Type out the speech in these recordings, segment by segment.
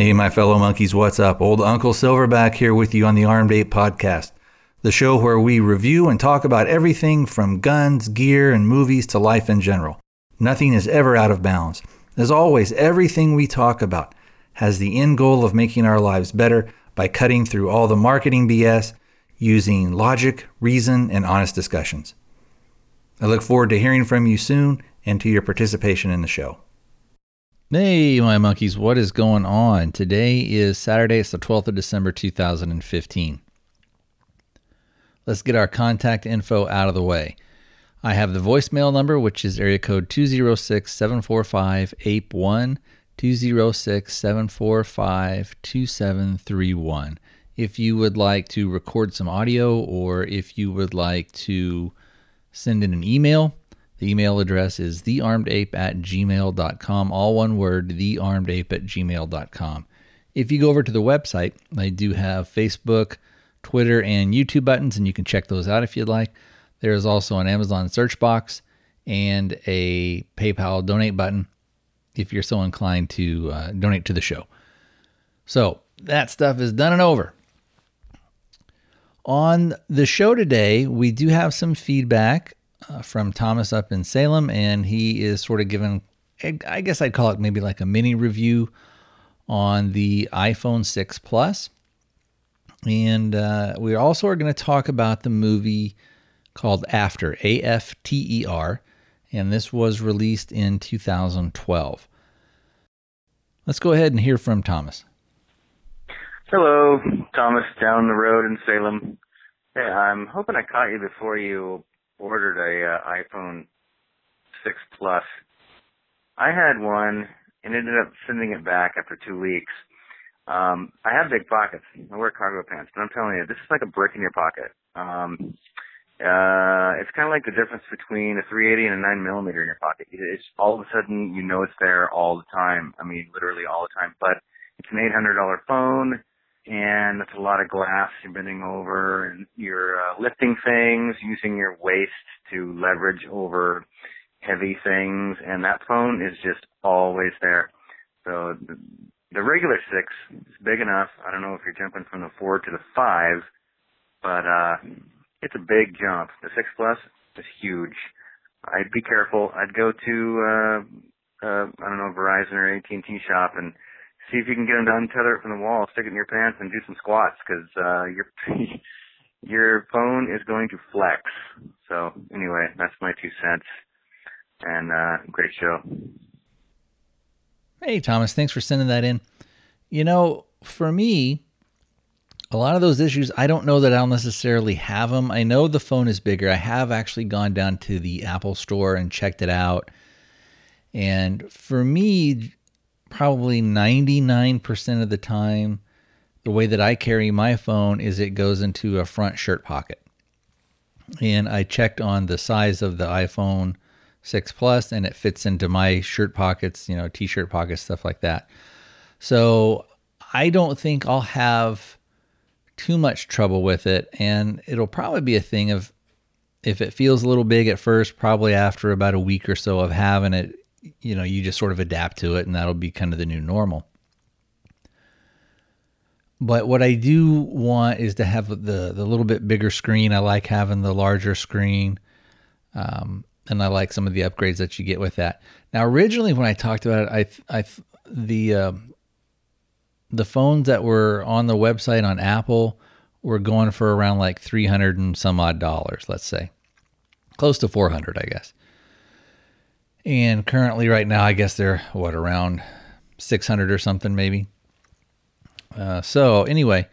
Hey, my fellow monkeys, what's up? Old Uncle Silverback here with you on the Armed Ape Podcast, the show where we review and talk about everything from guns, gear, and movies to life in general. Nothing is ever out of bounds. As always, everything we talk about has the end goal of making our lives better by cutting through all the marketing BS using logic, reason, and honest discussions. I look forward to hearing from you soon and to your participation in the show. Hey, my monkeys, what is going on? Today is Saturday, it's the 12th of December, 2015. Let's get our contact info out of the way. I have the voicemail number, which is area code 206 745 81 206 745 2731. If you would like to record some audio or if you would like to send in an email, the email address is thearmedape at gmail.com, all one word, thearmedape at gmail.com. If you go over to the website, I do have Facebook, Twitter, and YouTube buttons, and you can check those out if you'd like. There is also an Amazon search box and a PayPal donate button if you're so inclined to uh, donate to the show. So that stuff is done and over. On the show today, we do have some feedback uh, from Thomas up in Salem, and he is sort of giving, I guess I'd call it maybe like a mini review on the iPhone 6 Plus. And uh, we also are going to talk about the movie called After, A F T E R, and this was released in 2012. Let's go ahead and hear from Thomas. Hello, Thomas down the road in Salem. Hey, I'm hoping I caught you before you ordered a uh, iPhone 6 Plus. I had one and ended up sending it back after two weeks. Um, I have big pockets. I wear cargo pants, but I'm telling you, this is like a brick in your pocket. Um, uh, it's kind of like the difference between a 380 and a 9 millimeter in your pocket. It's all of a sudden you know it's there all the time. I mean, literally all the time. But it's an $800 phone and it's a lot of glass. You're bending over and you're uh, lifting things, using your waist to leverage over heavy things, and that phone is just always there. So the, the regular six is big enough. I don't know if you're jumping from the four to the five, but uh, it's a big jump. The six plus is huge. I'd be careful. I'd go to uh, uh, I don't know Verizon or AT&T shop and see if you can get them to untether it from the wall, stick it in your pants, and do some squats because uh, your your phone is going to flex. So anyway, that's my two cents. And uh, great show. Hey Thomas, thanks for sending that in. You know, for me, a lot of those issues, I don't know that I'll necessarily have them. I know the phone is bigger. I have actually gone down to the Apple store and checked it out. And for me, probably 99% of the time, the way that I carry my phone is it goes into a front shirt pocket. And I checked on the size of the iPhone 6 Plus and it fits into my shirt pockets, you know, t shirt pockets, stuff like that. So I don't think I'll have too much trouble with it. And it'll probably be a thing of if it feels a little big at first, probably after about a week or so of having it, you know, you just sort of adapt to it and that'll be kind of the new normal. But what I do want is to have the the little bit bigger screen. I like having the larger screen, um, and I like some of the upgrades that you get with that. Now, originally when I talked about it, I I the uh, the phones that were on the website on Apple were going for around like three hundred and some odd dollars. Let's say close to four hundred, I guess. And currently, right now, I guess they're what around 600 or something, maybe. Uh, so, anyway,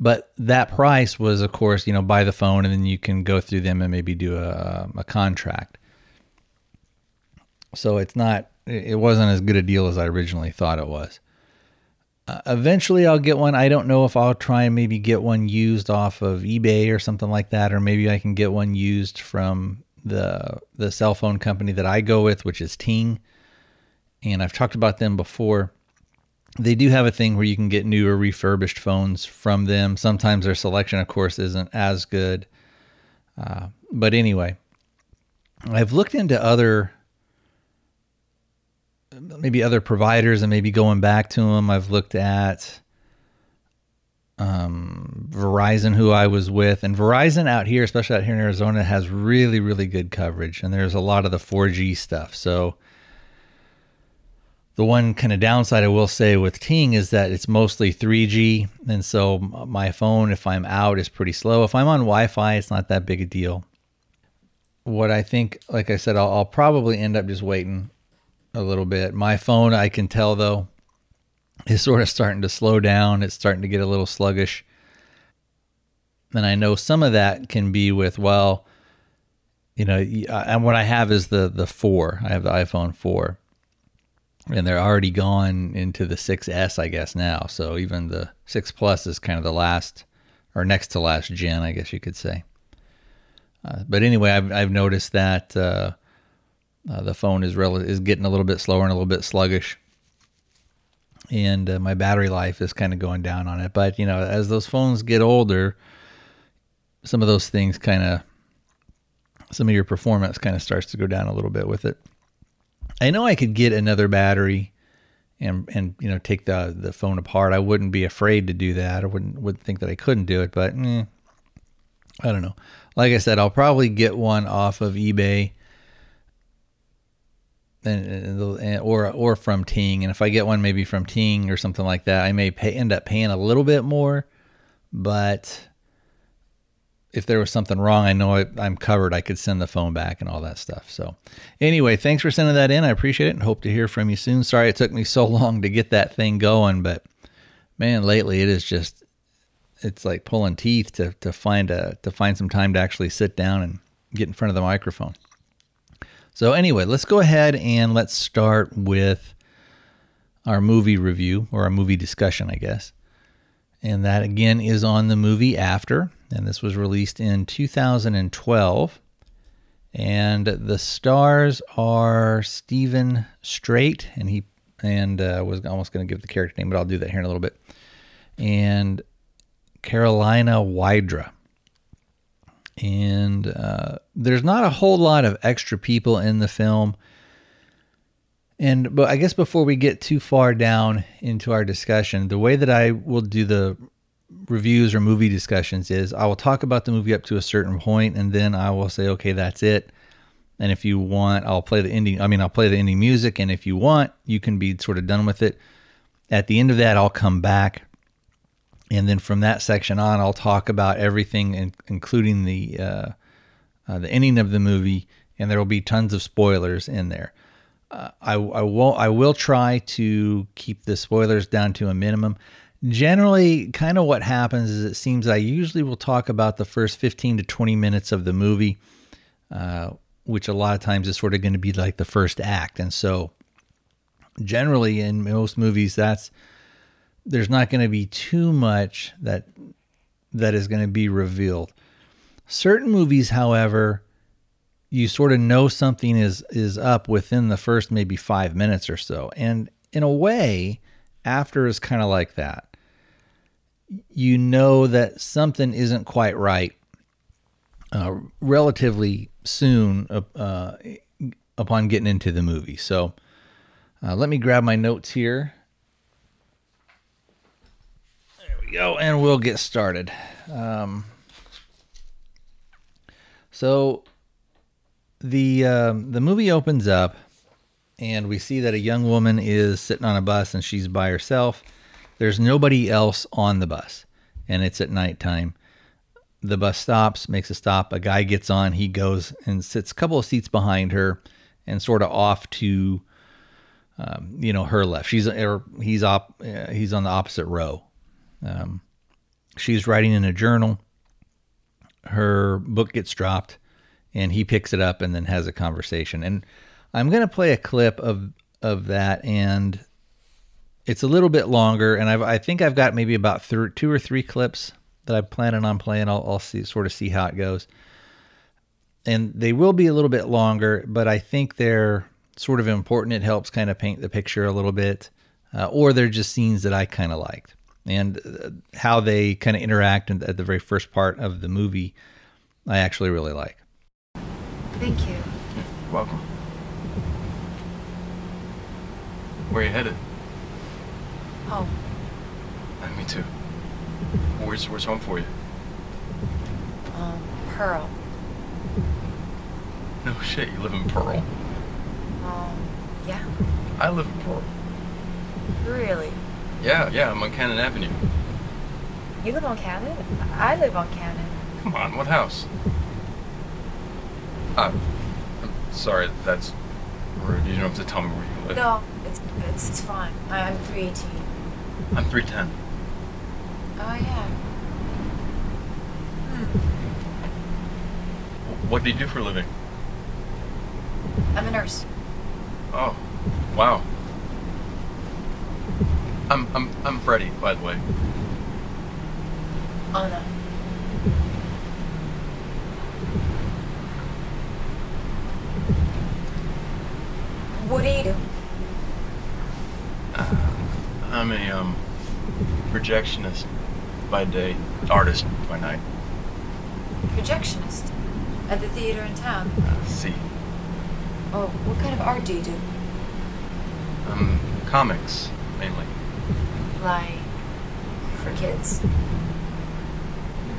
but that price was, of course, you know, buy the phone and then you can go through them and maybe do a, a contract. So, it's not, it wasn't as good a deal as I originally thought it was. Uh, eventually, I'll get one. I don't know if I'll try and maybe get one used off of eBay or something like that, or maybe I can get one used from the the cell phone company that I go with, which is Ting. And I've talked about them before. They do have a thing where you can get new or refurbished phones from them. Sometimes their selection, of course, isn't as good. Uh, but anyway, I've looked into other maybe other providers and maybe going back to them. I've looked at um, Verizon, who I was with, and Verizon out here, especially out here in Arizona, has really, really good coverage, and there's a lot of the 4G stuff. So the one kind of downside I will say with Ting is that it's mostly 3G, and so my phone, if I'm out, is pretty slow. If I'm on Wi-Fi, it's not that big a deal. What I think, like I said, I'll, I'll probably end up just waiting a little bit. My phone, I can tell though, is sort of starting to slow down. It's starting to get a little sluggish. And I know some of that can be with, well, you know, and what I have is the the four. I have the iPhone four, and they're already gone into the 6S, I guess now. So even the 6 Plus is kind of the last or next to last gen, I guess you could say. Uh, but anyway, I've I've noticed that uh, uh, the phone is rel- is getting a little bit slower and a little bit sluggish, and uh, my battery life is kind of going down on it. But you know, as those phones get older, some of those things kind of, some of your performance kind of starts to go down a little bit with it. I know I could get another battery and and you know take the the phone apart. I wouldn't be afraid to do that. I wouldn't would think that I couldn't do it, but eh, I don't know. Like I said, I'll probably get one off of eBay and, and, or or from Ting. And if I get one maybe from Ting or something like that, I may pay, end up paying a little bit more. But if there was something wrong, I know I, I'm covered. I could send the phone back and all that stuff. So, anyway, thanks for sending that in. I appreciate it and hope to hear from you soon. Sorry it took me so long to get that thing going, but man, lately it is just it's like pulling teeth to to find a to find some time to actually sit down and get in front of the microphone. So, anyway, let's go ahead and let's start with our movie review or our movie discussion, I guess. And that again is on the movie After. And this was released in 2012. And the stars are Steven Strait, and he and uh, was almost going to give the character name, but I'll do that here in a little bit. And Karolina Wydra and uh, there's not a whole lot of extra people in the film. And but I guess before we get too far down into our discussion, the way that I will do the reviews or movie discussions is I will talk about the movie up to a certain point, and then I will say, okay, that's it. And if you want, I'll play the ending. I mean, I'll play the ending music, and if you want, you can be sort of done with it. At the end of that, I'll come back and then from that section on, I'll talk about everything, including the uh, uh, the ending of the movie, and there will be tons of spoilers in there. Uh, I, I will I will try to keep the spoilers down to a minimum. Generally, kind of what happens is it seems I usually will talk about the first 15 to 20 minutes of the movie, uh, which a lot of times is sort of going to be like the first act, and so generally in most movies that's there's not going to be too much that that is going to be revealed. Certain movies, however, you sort of know something is is up within the first maybe 5 minutes or so. And in a way, after is kind of like that. You know that something isn't quite right uh, relatively soon uh, upon getting into the movie. So uh, let me grab my notes here go, and we'll get started. Um, so the um, the movie opens up, and we see that a young woman is sitting on a bus, and she's by herself. There's nobody else on the bus, and it's at nighttime. The bus stops, makes a stop. A guy gets on. He goes and sits a couple of seats behind her, and sort of off to, um, you know, her left. She's or he's op, uh, he's on the opposite row um, she's writing in a journal. Her book gets dropped, and he picks it up and then has a conversation. And I'm going to play a clip of of that, and it's a little bit longer, and I've, I think I've got maybe about th- two or three clips that I'm planning on playing. I'll, I'll see sort of see how it goes, and they will be a little bit longer, but I think they're sort of important. It helps kind of paint the picture a little bit, uh, or they're just scenes that I kind of liked, and uh, how they kind of interact in, at the very first part of the movie. I actually really like. Thank you. You're welcome. Where are you headed? Home. Uh, me too. Where's Where's home for you? Um, Pearl. No shit, you live in Pearl. Um, yeah. I live in Pearl. Really? Yeah, yeah, I'm on Cannon Avenue. You live on Cannon? I live on Cannon. Come on, what house? Uh, I'm sorry, that's rude. You don't have to tell me where you live. No, it's it's, it's fine. I, I'm 318. I'm 310. Oh, yeah. Hmm. What do you do for a living? I'm a nurse. Oh, wow. I'm I'm I'm Freddie, by the way. Anna. What do you do? I'm a um projectionist by day, artist by night. Projectionist. At the theater in town. Uh, see, Oh, what kind of art do you do? um, comics mainly. Like, for kids?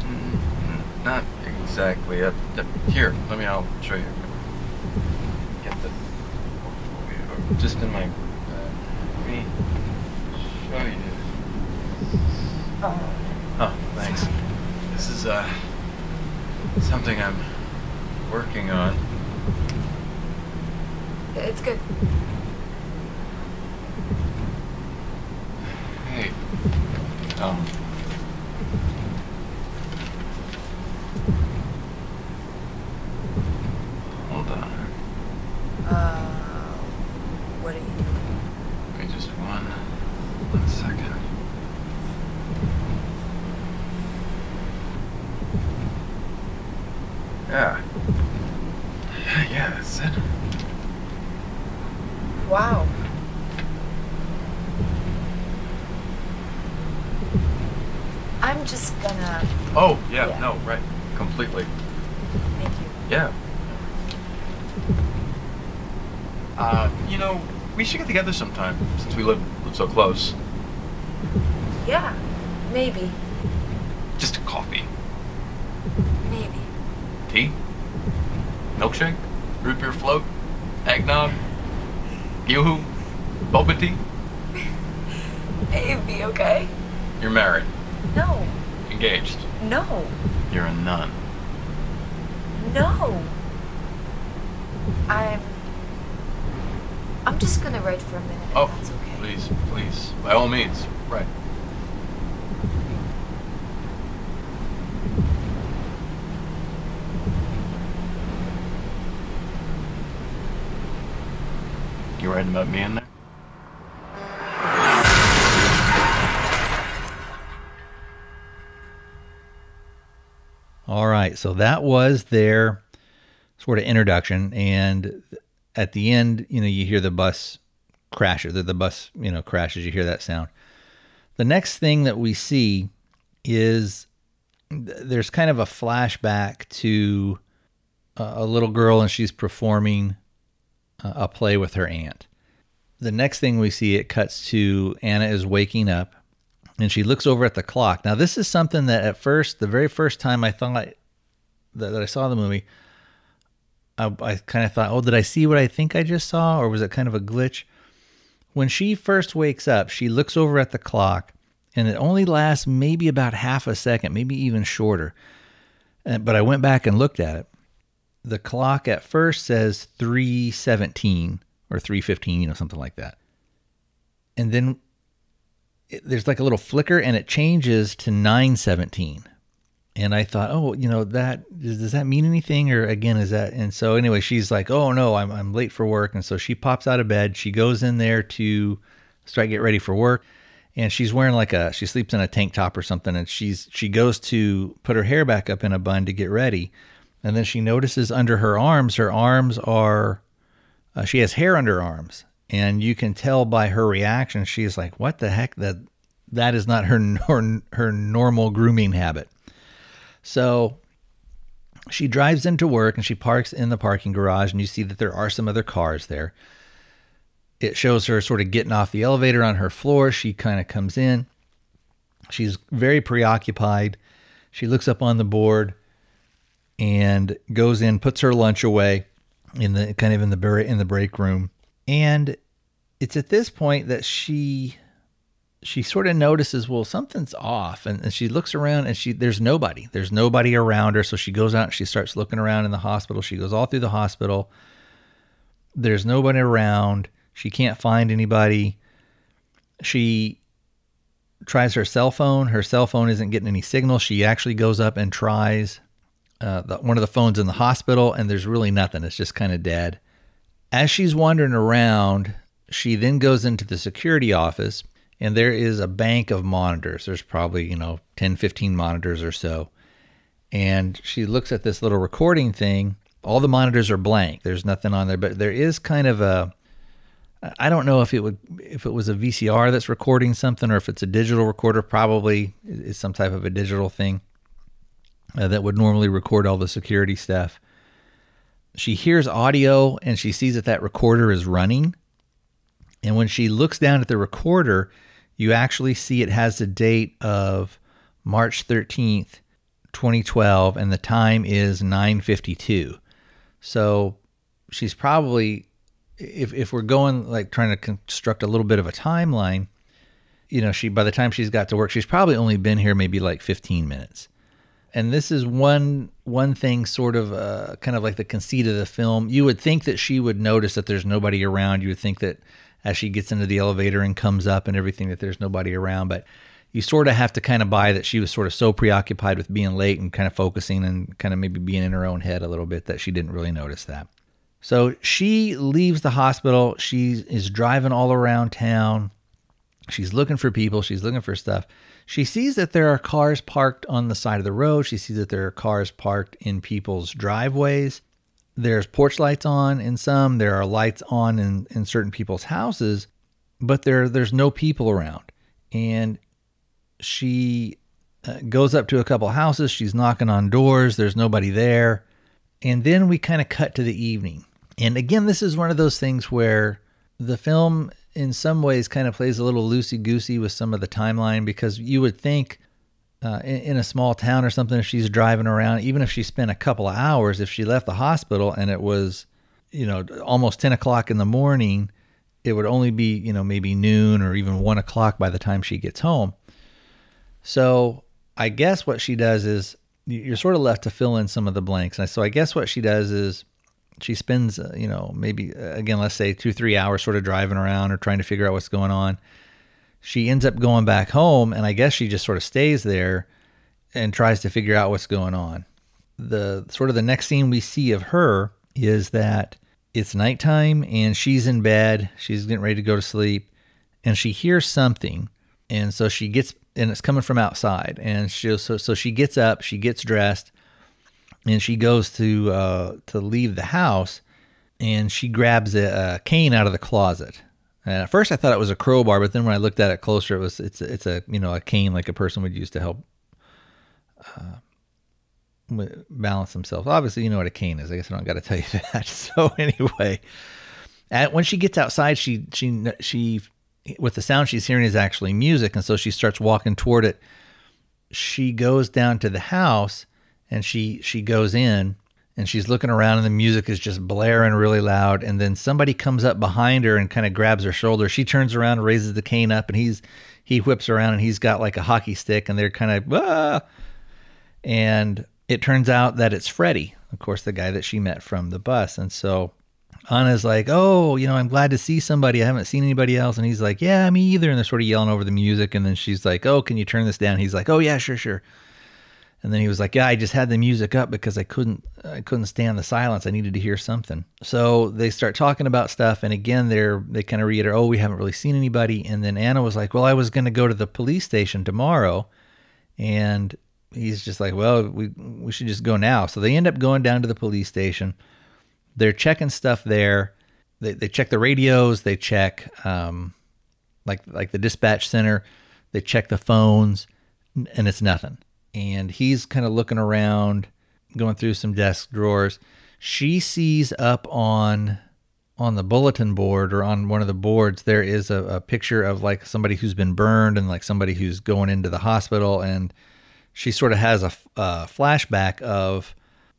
Mm, Not exactly. Uh, uh, here, let me. I'll show you. Get the. Just in my. Uh, let me show you. Oh. Oh, thanks. This is uh something I'm working on. It's good. Hey, um. Hold on. Uh, what are you doing? Give me just one, one second. Yeah. Yeah, that's it. Wow. I'm just gonna. Oh, yeah, Yeah. no, right. Completely. Thank you. Yeah. Uh, you know, we should get together sometime since we live, live so close. Yeah, maybe. Just a coffee. Maybe. Tea? Milkshake? Root beer float? Eggnog? Yoo-hoo? Boba tea? Maybe, okay? You're married. No. Engaged. No. You're a nun. No. I'm. I'm just gonna write for a minute. If Oh, that's okay. please, please. By all means. Right. You writing about me in there? All right, so that was their sort of introduction, and at the end, you know, you hear the bus crashes. The, the bus, you know, crashes. You hear that sound. The next thing that we see is th- there's kind of a flashback to a, a little girl, and she's performing a, a play with her aunt. The next thing we see, it cuts to Anna is waking up and she looks over at the clock. Now, this is something that at first, the very first time I thought that, that I saw the movie, I, I kind of thought, oh, did I see what I think I just saw, or was it kind of a glitch? When she first wakes up, she looks over at the clock, and it only lasts maybe about half a second, maybe even shorter. But I went back and looked at it. The clock at first says 317 or 315, you know, something like that. And then it, there's like a little flicker and it changes to 917 and i thought oh you know that does, that mean anything or again is that and so anyway she's like oh no I'm, I'm late for work and so she pops out of bed she goes in there to start get ready for work. And she's wearing like a she sleeps in a tank top or something, and she's she goes to put her hair back up in a bun to get ready, and then she notices under her arms, her arms are uh, she has hair under arms, and you can tell by her reaction she's like, "What the heck? That that is not her her, her normal grooming habit." So she drives into work and she parks in the parking garage, and you see that there are some other cars there. It shows her sort of getting off the elevator on her floor. She kind of comes in. She's very preoccupied. She looks up on the board and goes in, puts her lunch away in the kind of in the in the break room. And it's at this point that she she sort of notices, well, something's off, and, and, she looks around and she there's nobody. There's nobody around her. So she goes out and she starts looking around in the hospital. She goes all through the hospital. There's nobody around. She can't find anybody. She tries her cell phone. Her cell phone isn't getting any signal. She actually goes up and tries uh, the, one of the phones in the hospital, and there's really nothing. It's just kind of dead. As she's wandering around, she then goes into the security office and there is a bank of monitors. There's probably, you know, 10, 15 monitors or so. And she looks at this little recording thing. All the monitors are blank. There's nothing on there, but there is kind of a I don't know if it would if it was a VCR that's recording something or if it's a digital recorder. Probably is some type of a digital thing uh, that would normally record all the security stuff. She hears audio and she sees that that recorder is running. And when she looks down at the recorder, you actually see it has the date of March 13th, 2012, and the time is 9:52. So she's probably if if we're going like trying to construct a little bit of a timeline, you know, she by the time she's got to work, she's probably only been here maybe like 15 minutes. And this is one one thing sort of uh, kind of like the conceit of the film. You would think that she would notice that there's nobody around. You would think that as she gets into the elevator and comes up and everything that there's nobody around. But you sort of have to kind of buy that she was sort of so preoccupied with being late and kind of focusing and kind of maybe being in her own head a little bit that she didn't really notice that. So she leaves the hospital. She is driving all around town. She's looking for people. She's looking for stuff. She sees that there are cars parked on the side of the road. She sees that there are cars parked in people's driveways there's porch lights on in some, there are lights on in, in certain people's houses, but there there's no people around. And she uh, goes up to a couple houses, she's knocking on doors, there's nobody there. And then we kind of cut to the evening. And again, this is one of those things where the film in some ways kind of plays a little loosey goosey with some of the timeline because you would think uh, in, in, a small town or something, if she's driving around, even if she spent a couple of hours, if she left the hospital and it was, you know, almost 10 o'clock in the morning, it would only be, you know, maybe noon or even one o'clock by the time she gets home. So I guess what she does is you're sort of left to fill in some of the blanks. And so I guess what she does is she spends, uh, you know, maybe, uh, again, let's say two, three hours sort of driving around or trying to figure out what's going on she ends up going back home, and I guess she just sort of stays there and tries to figure out what's going on. The sort of the next scene we see of her is that it's nighttime and she's in bed. She's getting ready to go to sleep, and she hears something, and so she gets and it's coming from outside, and she so so she gets up, she gets dressed, and she goes to uh, to leave the house, and she grabs a, a cane out of the closet and at first, I thought it was a crowbar, but then when I looked at it closer, it was it's it's a you know a cane like a person would use to help uh, balance themselves. Obviously, you know what a cane is. I guess I don't got to tell you that. So anyway, at, when she gets outside, she she she with the sound she's hearing is actually music, and so she starts walking toward it. She goes down to the house, and she she goes in, and she's looking around and the music is just blaring really loud and then somebody comes up behind her and kind of grabs her shoulder. She turns around raises the cane up and he's he whips around and he's got like a hockey stick and they're kind of ah! and it turns out that it's freddie of course the guy that she met from the bus. And so anna's like oh you know i'm glad to see somebody. I haven't seen anybody else. And he's like yeah me either. And they're sort of yelling over the music and then she's like oh can you turn this down? He's like oh yeah sure sure And then he was like, "Yeah, I just had the music up because I couldn't I couldn't stand the silence. I needed to hear something." So they start talking about stuff, and again, they're they kind of reiterate, "Oh, we haven't really seen anybody." And then Anna was like, "Well, I was going to go to the police station tomorrow," and he's just like, "Well, we we should just go now." So they end up going down to the police station. They're checking stuff there. They they check the radios. They check um, like like the dispatch center. They check the phones, and it's nothing and he's kind of looking around, going through some desk drawers. She sees up on on the bulletin board or on one of the boards there is a, a picture of like somebody who's been burned and like somebody who's going into the hospital and she sort of has a, a flashback of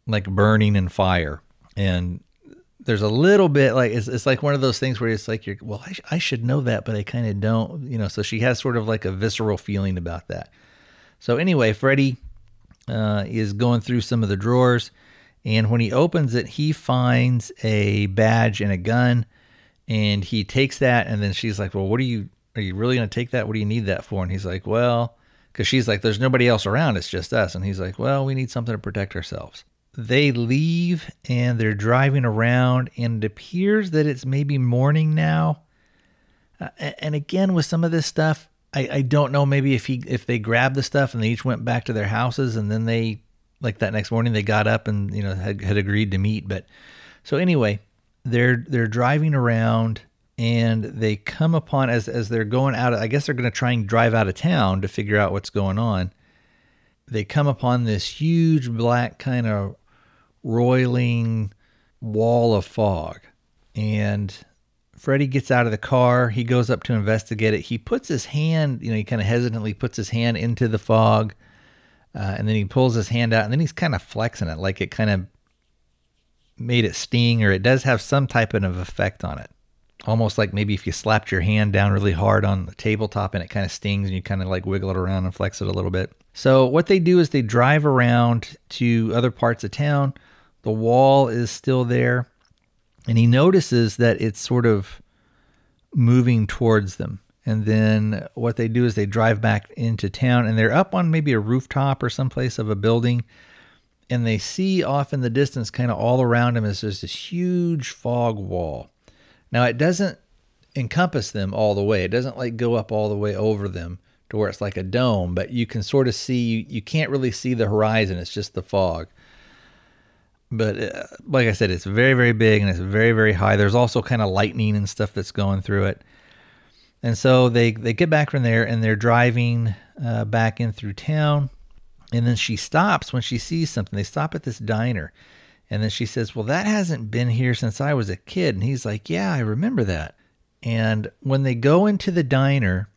like burning and fire and there's a little bit like it's, it's like one of those things where it's like you're well I, sh- I should know that but i kind of don't you know so she has sort of like a visceral feeling about that so anyway, Freddie uh, is going through some of the drawers, and when he opens it, he finds a badge and a gun, and he takes that, and then she's like, "Well, what are you? Are you really going to take that? What do you need that for?" And he's like, "Well." Because she's like, there's nobody else around, it's just us. And he's like, well, we need something to protect ourselves. They leave and they're driving around, and it appears that it's maybe morning now. Uh, and again, with some of this stuff, I, I don't know maybe if he if they grabbed the stuff and they each went back to their houses and then they like that next morning they got up and you know had, had agreed to meet but so anyway they're they're driving around and they come upon as as they're going out I guess they're going to try and drive out of town to figure out what's going on. They come upon this huge black kind of roiling wall of fog and Freddie gets out of the car. He goes up to investigate it. He puts his hand, you know, he kind of hesitantly puts his hand into the fog, uh, and then he pulls his hand out, and then he's kind of flexing it, like it kind of made it sting, or it does have some type of effect on it. Almost like maybe if you slapped your hand down really hard on the tabletop and it kind of stings, and you kind of like wiggle it around and flex it a little bit. So what they do is they drive around to other parts of town. The wall is still there and he notices that it's sort of moving towards them. And then what they do is they drive back into town and they're up on maybe a rooftop or someplace of a building. And they see off in the distance, kind of all around them, is just this huge fog wall. Now, it doesn't encompass them all the way, it doesn't like go up all the way over them to where it's like a dome, but you can sort of see, you, you can't really see the horizon, it's just the fog but uh, like I said, it's very, very big and it's very, very high. There's also kind of lightning and stuff that's going through it. And so they, they get back from there and they're driving uh, back in through town. And then she stops when she sees something. They stop at this diner. And then she says, Well, that hasn't been here since I was a kid. And he's like, Yeah, I remember that. And when they go into the diner,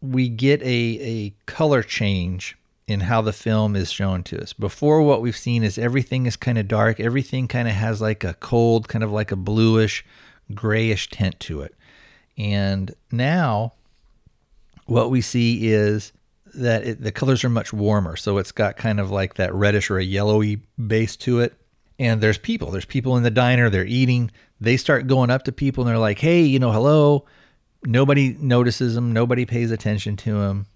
we get a, a color change in how the film is shown to us. Before, what we've seen is everything is kind of dark. Everything kind of has like a cold, kind of like a bluish, grayish tint to it. And now, what we see is that it, the colors are much warmer. So it's got kind of like that reddish or a yellowy base to it. And there's people. There's people in the diner. They're eating. They start going up to people and they're like, hey, you know, hello. Nobody notices them. Nobody pays attention to them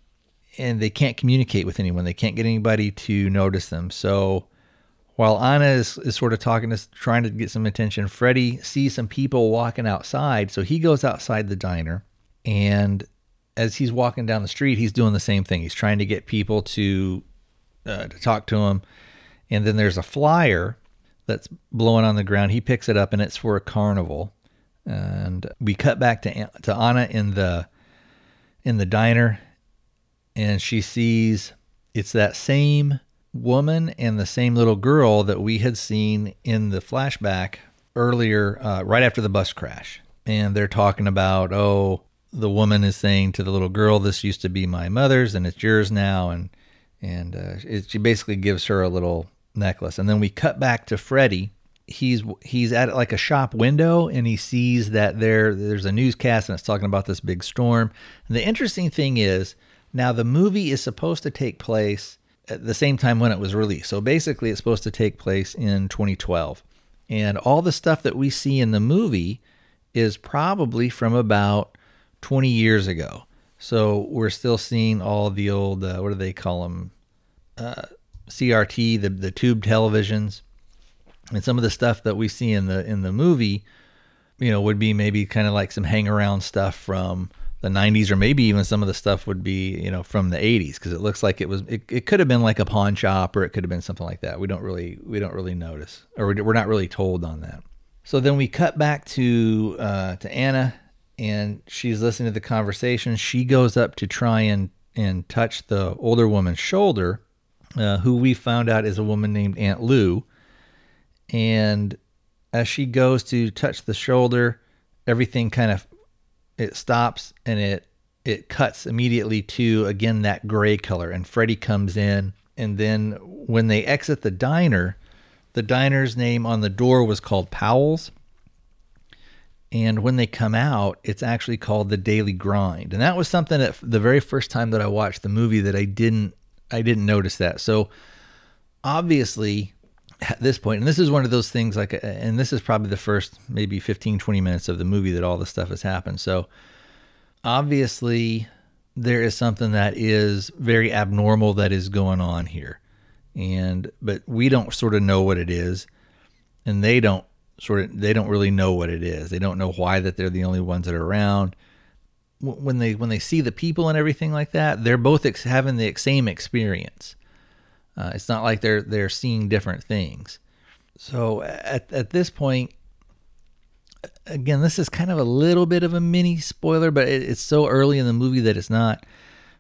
and they can't communicate with anyone. They can't get anybody to notice them. So while Anna is, is sort of talking to, trying to get some attention, Freddie sees some people walking outside. So he goes outside the diner. And as he's walking down the street, he's doing the same thing. He's trying to get people to, uh, to talk to him. And then there's a flyer that's blowing on the ground. He picks it up and it's for a carnival. And we cut back to, to Anna in the, in the diner and she sees it's that same woman and the same little girl that we had seen in the flashback earlier, uh, right after the bus crash. And they're talking about, oh, the woman is saying to the little girl, "This used to be my mother's, and it's yours now." And and uh, it, she basically gives her a little necklace. And then we cut back to Freddie. He's he's at like a shop window, and he sees that there there's a newscast, and it's talking about this big storm. And the interesting thing is now, the movie is supposed to take place at the same time when it was released. So basically, it's supposed to take place in 2012. And all the stuff that we see in the movie is probably from about 20 years ago. So we're still seeing all the old, uh, what do they call them? Uh, CRT, the the tube televisions, and some of the stuff that we see in the in the movie, you know, would be maybe kind of like some hang around stuff from the 90s or maybe even some of the stuff would be you know from the 80s because it looks like it was it, it could have been like a pawn shop or it could have been something like that. We don't really we don't really notice or we're not really told on that. So then we cut back to uh, to anna and she's listening to the conversation. She goes up to try and and touch the older woman's shoulder uh, who we found out is a woman named aunt lou and as she goes to touch the shoulder everything kind of it stops and it it cuts immediately to again that gray color. And Freddy comes in and then when they exit the diner the diner's name on the door was called Powell's. And when they come out it's actually called the Daily Grind. And that was something that the very first time that I watched the movie that I didn't I didn't notice that. So obviously at this point and this is one of those things like and this is probably the first maybe 15 20 minutes of the movie that all this stuff has happened. So obviously there is something that is very abnormal that is going on here. And but we don't sort of know what it is and they don't sort of they don't really know what it is. They don't know why that they're the only ones that are around. When they when they see the people and everything like that they're both ex- having the same experience uh, it's not like they're they're seeing different things. So at at this point, again, this is kind of a little bit of a mini spoiler, but it, it's so early in the movie that it's not.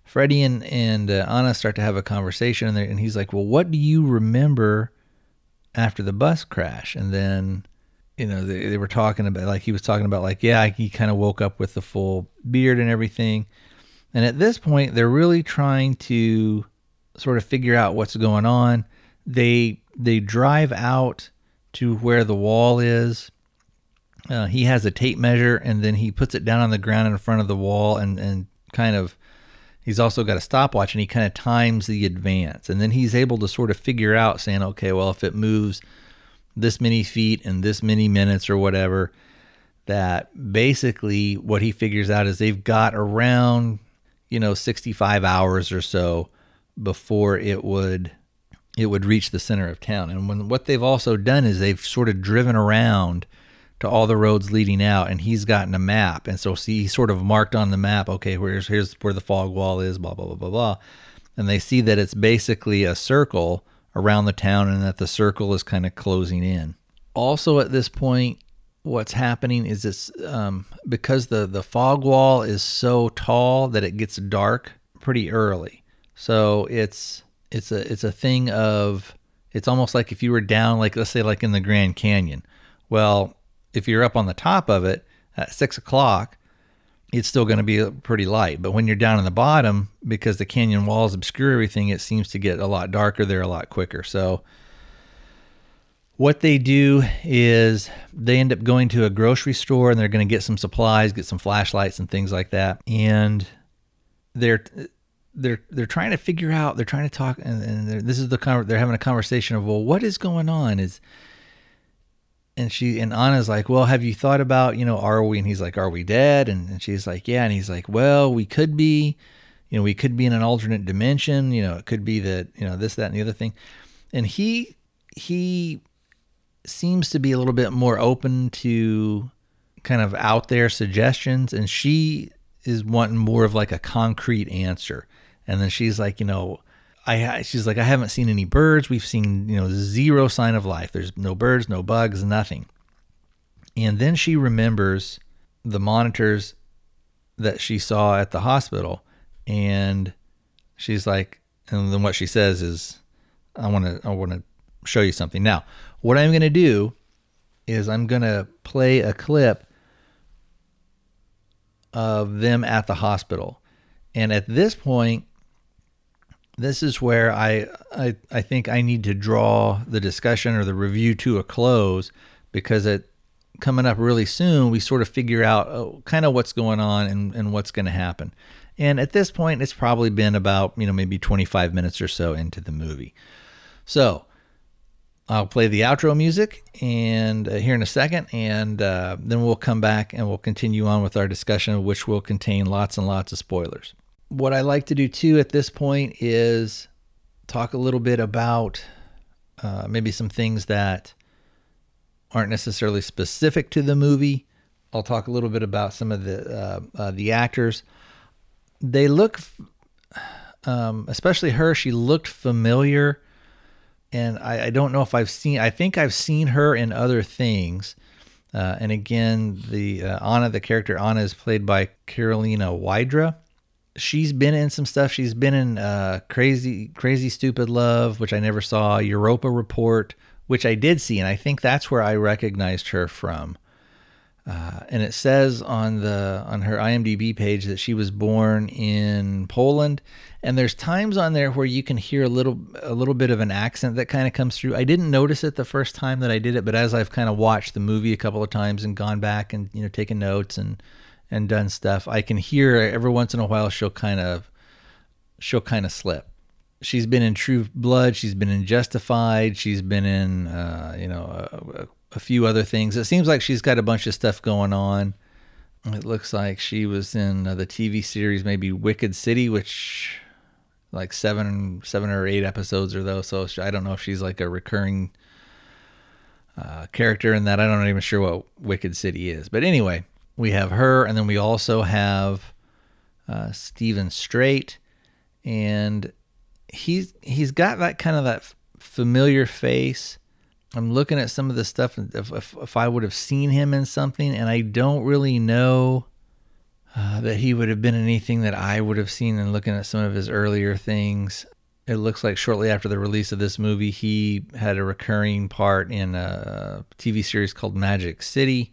Freddie and and uh, Anna start to have a conversation, and, and he's like, "Well, what do you remember after the bus crash?" And then, you know, they, they were talking about like he was talking about like, yeah, he kind of woke up with the full beard and everything. And at this point, they're really trying to sort of figure out what's going on. They they drive out to where the wall is. Uh, he has a tape measure and then he puts it down on the ground in front of the wall and and kind of he's also got a stopwatch and he kind of times the advance and then he's able to sort of figure out saying okay well if it moves this many feet in this many minutes or whatever that basically what he figures out is they've got around you know 65 hours or so before it would it would reach the center of town. And when what they've also done is they've sort of driven around to all the roads leading out, and he's gotten a map, and so see he sort of marked on the map. Okay, here's here's where the fog wall is. Blah blah blah blah blah, and they see that it's basically a circle around the town, and that the circle is kind of closing in. Also, at this point, what's happening is this um, because the the fog wall is so tall that it gets dark pretty early. So it's it's a it's a thing of it's almost like if you were down like let's say like in the Grand Canyon. Well, if you're up on the top of it at six o'clock, it's still going to be uh, pretty light. But when you're down in the bottom, because the canyon walls obscure everything, it seems to get a lot darker there a lot quicker. So what they do is they end up going to a grocery store and they're going to get some supplies, get some flashlights and things like that. And they're they're they're trying to figure out. They're trying to talk, and, and this is the con- they're having a conversation of well, what is going on? Is and she and Anna's like, well, have you thought about you know are we? And he's like, are we dead? And, and she's like, yeah. And he's like, well, we could be, you know, we could be in an alternate dimension. You know, it could be that you know this, that, and the other thing. And he he seems to be a little bit more open to kind of out there suggestions, and she is wanting more of like a concrete answer. And then she's like, you know, I she's like, I haven't seen any birds. We've seen, you know, zero sign of life. There's no birds, no bugs, nothing. And then she remembers the monitors that she saw at the hospital. And she's like, and then what she says is, I want to, I want to show you something. Now, what I'm going to do is I'm going to play a clip of them at the hospital. And at this point, this is where I, I I think I need to draw the discussion or the review to a close because it coming up really soon we sort of figure out oh, kind of what's going on and, and what's going to happen. And at this point it's probably been about, you know, maybe 25 minutes or so into the movie. So, I'll play the outro music and uh, here in a second, and uh, then we'll come back and we'll continue on with our discussion, which will contain lots and lots of spoilers what I like to do too at this point is talk a little bit about uh, maybe some things that aren't necessarily specific to the movie. I'll talk a little bit about some of the uh, uh, the actors. They look, um, especially her. She looked familiar, and I, I, don't know if I've seen. I think I've seen her in other things. Uh, and again, the uh, Anna, the character Anna, is played by Karolina Wydra she's been in some stuff. She's been in uh, Crazy Crazy Stupid Love, which I never saw, Europa Report, which I did see, and I think that's where I recognized her from. Uh, and it says on the on her IMDb page that she was born in Poland, and there's times on there where you can hear a little a little bit of an accent that kind of comes through. I didn't notice it the first time that I did it, but as I've kind of watched the movie a couple of times and gone back and you know taken notes and and done stuff, I can hear every once in a while she'll kind of she'll kind of slip. She's been in True Blood. She's been in Justified. She's been in uh, you know a, a, few other things. It seems like she's got a bunch of stuff going on. It looks like she was in uh, the TV series maybe Wicked City, which like seven seven or eight episodes or though. So I don't know if she's like a recurring uh, character in that. I don't even sure what Wicked City is. But anyway, we have her, and then we also have uh, Steven Strait, and he's he's got that kind of that familiar face. I'm looking at some of the stuff if, if, if I would have seen him in something, and I don't really know uh, that he would have been anything that I would have seen. And looking at some of his earlier things, it looks like shortly after the release of this movie, he had a recurring part in a TV series called Magic City.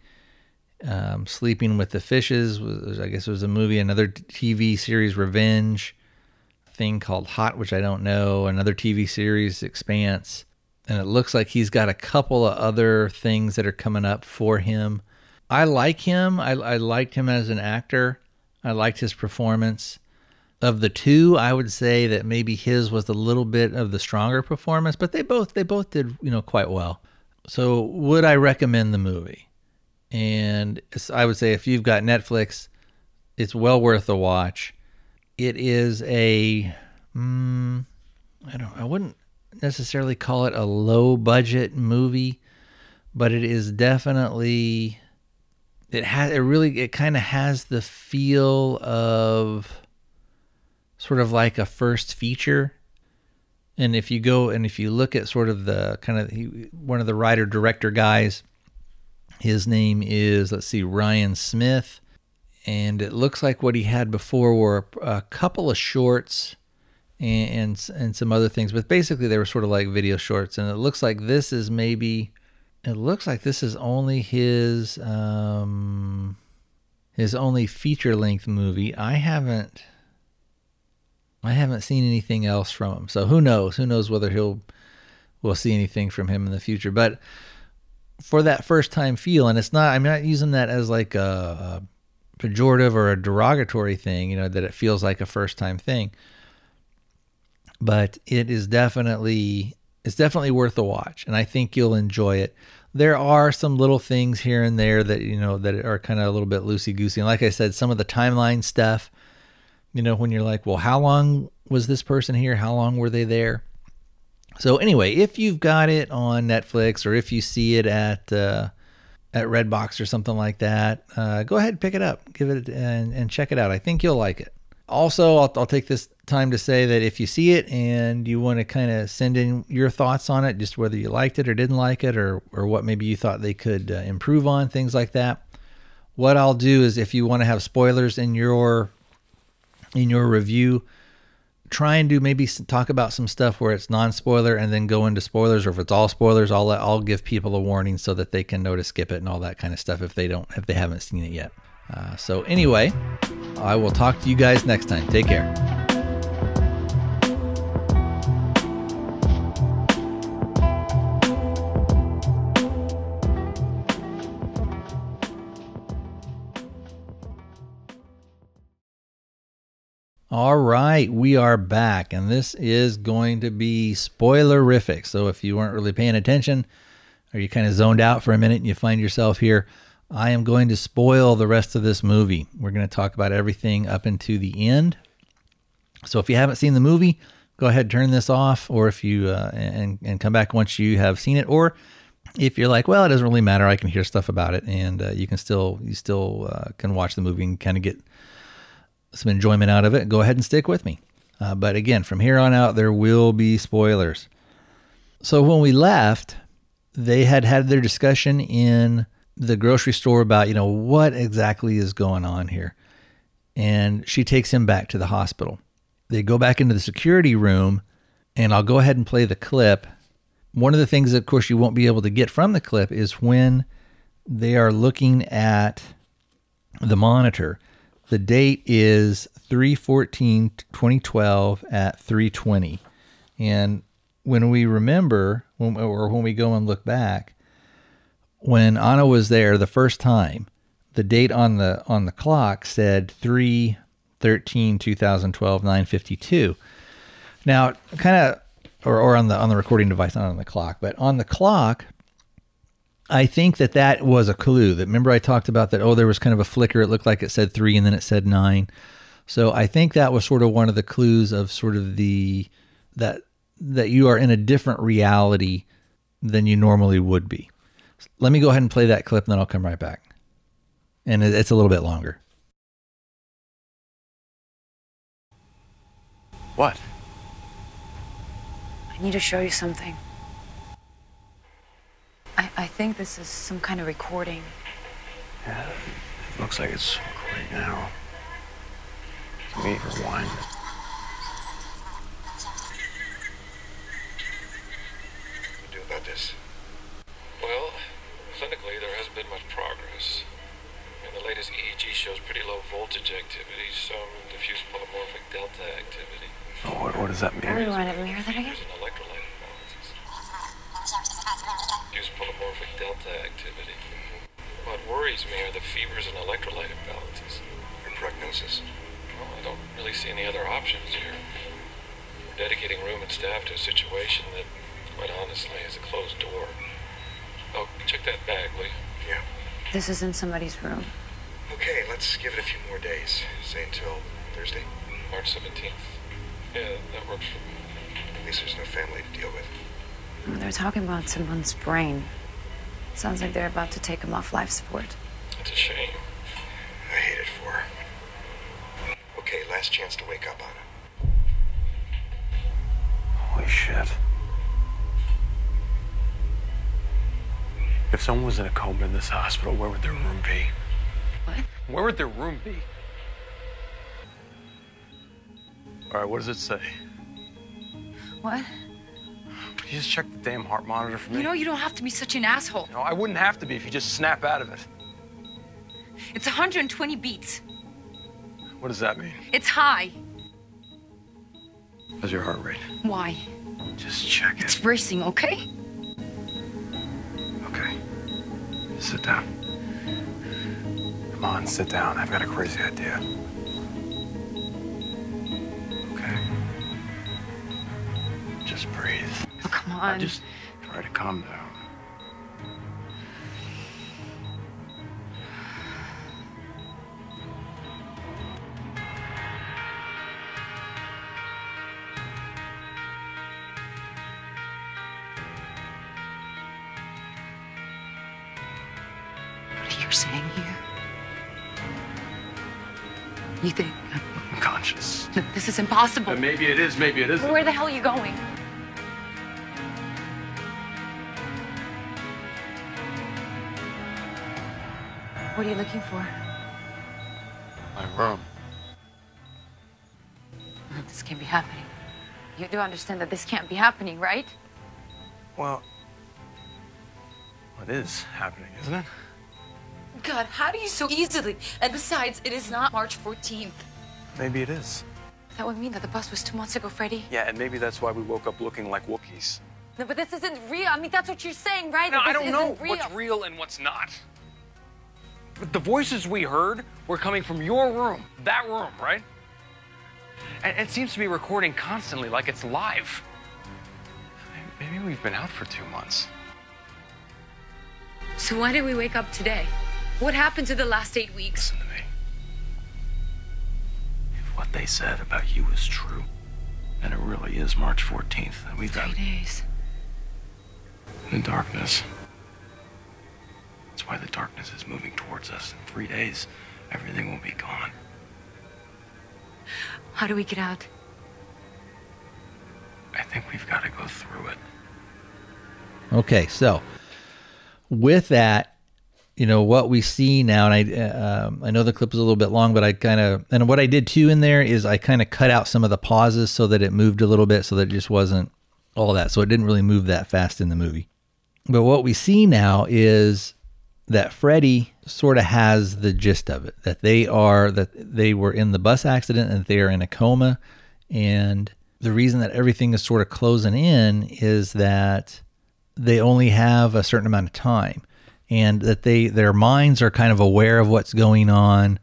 Um, Sleeping with the Fishes was, I guess, it was a movie. Another TV series, Revenge. Thing called Hot, which I don't know. Another TV series, Expanse. And it looks like he's got a couple of other things that are coming up for him. I like him. I, I liked him as an actor. I liked his performance. Of the two, I would say that maybe his was a little bit of the stronger performance, but they both they both did you know quite well. So would I recommend the movie? And I would say if you've got Netflix, it's well worth a watch. It is a, mm, I don't, I wouldn't necessarily call it a low budget movie, but it is definitely, it has, it really, it kind of has the feel of sort of like a first feature. And if you go and if you look at sort of the kind of one of the writer director guys his name is, let's see, Ryan Smith. And it looks like what he had before were a couple of shorts and, and, and some other things, but basically they were sort of like video shorts. And it looks like this is maybe, it looks like this is only his, um, his only feature length movie. I haven't, I haven't seen anything else from him. So who knows? Who knows whether he'll, we'll see anything from him in the future. But for that first time feel. And it's not, I'm not using that as like a, a pejorative or a derogatory thing, you know, that it feels like a first time thing. But it is definitely, it's definitely worth a watch. And I think you'll enjoy it. There are some little things here and there that, you know, that are kind of a little bit loosey goosey. And like I said, some of the timeline stuff, you know, when you're like, well, how long was this person here? How long were they there? So anyway, if you've got it on Netflix or if you see it at uh, at Redbox or something like that, uh, go ahead and pick it up, give it and, and check it out. I think you'll like it. Also, I'll, I'll take this time to say that if you see it and you want to kind of send in your thoughts on it, just whether you liked it or didn't like it, or or what maybe you thought they could uh, improve on, things like that. What I'll do is, if you want to have spoilers in your in your review, try and do maybe talk about some stuff where it's non-spoiler and then go into spoilers or if it's all spoilers I'll let, I'll give people a warning so that they can know to skip it and all that kind of stuff if they don't if they haven't seen it yet. Uh, so anyway, I will talk to you guys next time. Take care. All right, we are back, and this is going to be spoilerific. So if you weren't really paying attention, or you kind of zoned out for a minute and you find yourself here, I am going to spoil the rest of this movie. We're going to talk about everything up into the end. So if you haven't seen the movie, go ahead turn this off, or if you uh, and and come back once you have seen it, or if you're like, well, it doesn't really matter, I can hear stuff about it, and uh, you can still you still uh, can watch the movie and kind of get some enjoyment out of it. Go ahead and stick with me. Uh, but again, from here on out, there will be spoilers. So when we left, they had had their discussion in the grocery store about, you know, what exactly is going on here. And she takes him back to the hospital. They go back into the security room, and I'll go ahead and play the clip. One of the things, of course, you won't be able to get from the clip is when they are looking at the monitor. The date is 314 2012 at 320. And when we remember, when, or when we go and look back, when Anna was there the first time, the date on the on the clock said 3 13 2012 952. Now, kind of or, or on the on the recording device, not on the clock, but on the clock, I think that that was a clue. That remember I talked about that. Oh, there was kind of a flicker. It looked like it said three, and then it said nine. So I think that was sort of one of the clues of sort of the that that you are in a different reality than you normally would be. Let me go ahead and play that clip, and then I'll come right back. And it's a little bit longer. What? I need to show you something. I, I think this is some kind of recording. Yeah, it looks like it's recording now. Let me rewind. to do about this? Well, clinically, there hasn't been much progress. And the latest EEG shows pretty low voltage activity, some diffuse polymorphic delta activity. Oh, what, what does that mean? Everyone, let me hear that again. There's an electrolyte imbalances. Diffuse polymorphic delta activity. What worries me are the fevers and electrolyte imbalances. Your prognosis? Well, I don't really see any other options here. We're dedicating room and staff to a situation that, quite honestly, is a closed door. Oh, check that bag, will you? Yeah. This is in somebody's room. Okay, let's give it a few more days. Say until Thursday? March 17th. Yeah, that works for me. At least there's no family to deal with. They're talking about someone's brain. Sounds like they're about to take him off life support. It's a shame. I hate it for her. Okay, last chance to wake up on it. Holy shit. If someone was in a coma in this hospital, where would their room be? What? Where would their room be? All right, what does it say? What? You just check the damn heart monitor for me? You know you don't have to be such an asshole. No, I wouldn't have to be if you just snap out of it. It's 120 beats. What does that mean? It's high. How's your heart rate? Why? Just check it. It's racing, okay? Okay. Sit down. Come on, sit down. I've got a crazy idea. Okay. Just breathe. Come Now on. Just try to calm down. What are you saying here? You think I'm conscious. no, this is impossible? maybe it is, maybe it isn't. Where the hell are you going? What are you looking for? My room. This can't be happening. You do understand that this can't be happening, right? Well, it is happening, isn't it? God, how do you so easily? And besides, it is not March 14th. Maybe it is. That would mean that the bus was two months ago, Freddy. Yeah, and maybe that's why we woke up looking like Wookiees. No, but this isn't real. I mean, that's what you're saying, right? No, I don't know real. what's real and what's not. The voices we heard were coming from your room. That room, right? And it seems to be recording constantly like it's live. Maybe we've been out for two months. So why did we wake up today? What happened to the last eight weeks? Listen to me. If what they said about you is true, And it really is March 14th. and We've got Three days. In the darkness. That's why the darkness is moving towards us. In three days, everything will be gone. How do we get out? I think we've got to go through it. Okay, so with that, you know what we see now, and I uh, um, I know the clip is a little bit long, but I kind of and what I did too in there is I kind of cut out some of the pauses so that it moved a little bit, so that it just wasn't all that, so it didn't really move that fast in the movie. But what we see now is that Freddy sort of has the gist of it that they are that they were in the bus accident and they are in a coma, and the reason that everything is sort of closing in is that they only have a certain amount of time and that they their minds are kind of aware of what's going on.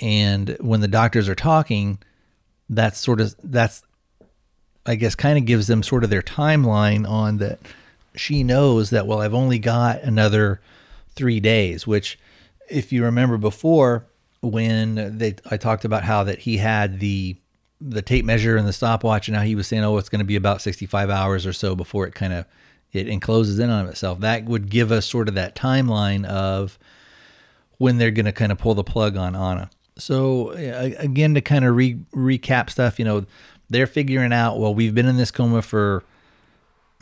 And when the doctors are talking that's sort of that's i guess kind of gives them sort of their timeline on that she knows that well i've only got another three days which if you remember before when they i talked about how that he had the the tape measure and the stopwatch and how he was saying oh it's going to be about 65 hours or so before it kind of it encloses in on itself that would give us sort of that timeline of when they're going to kind of pull the plug on Anna. So again, to kind of re- recap stuff, you know, they're figuring out. Well, we've been in this coma for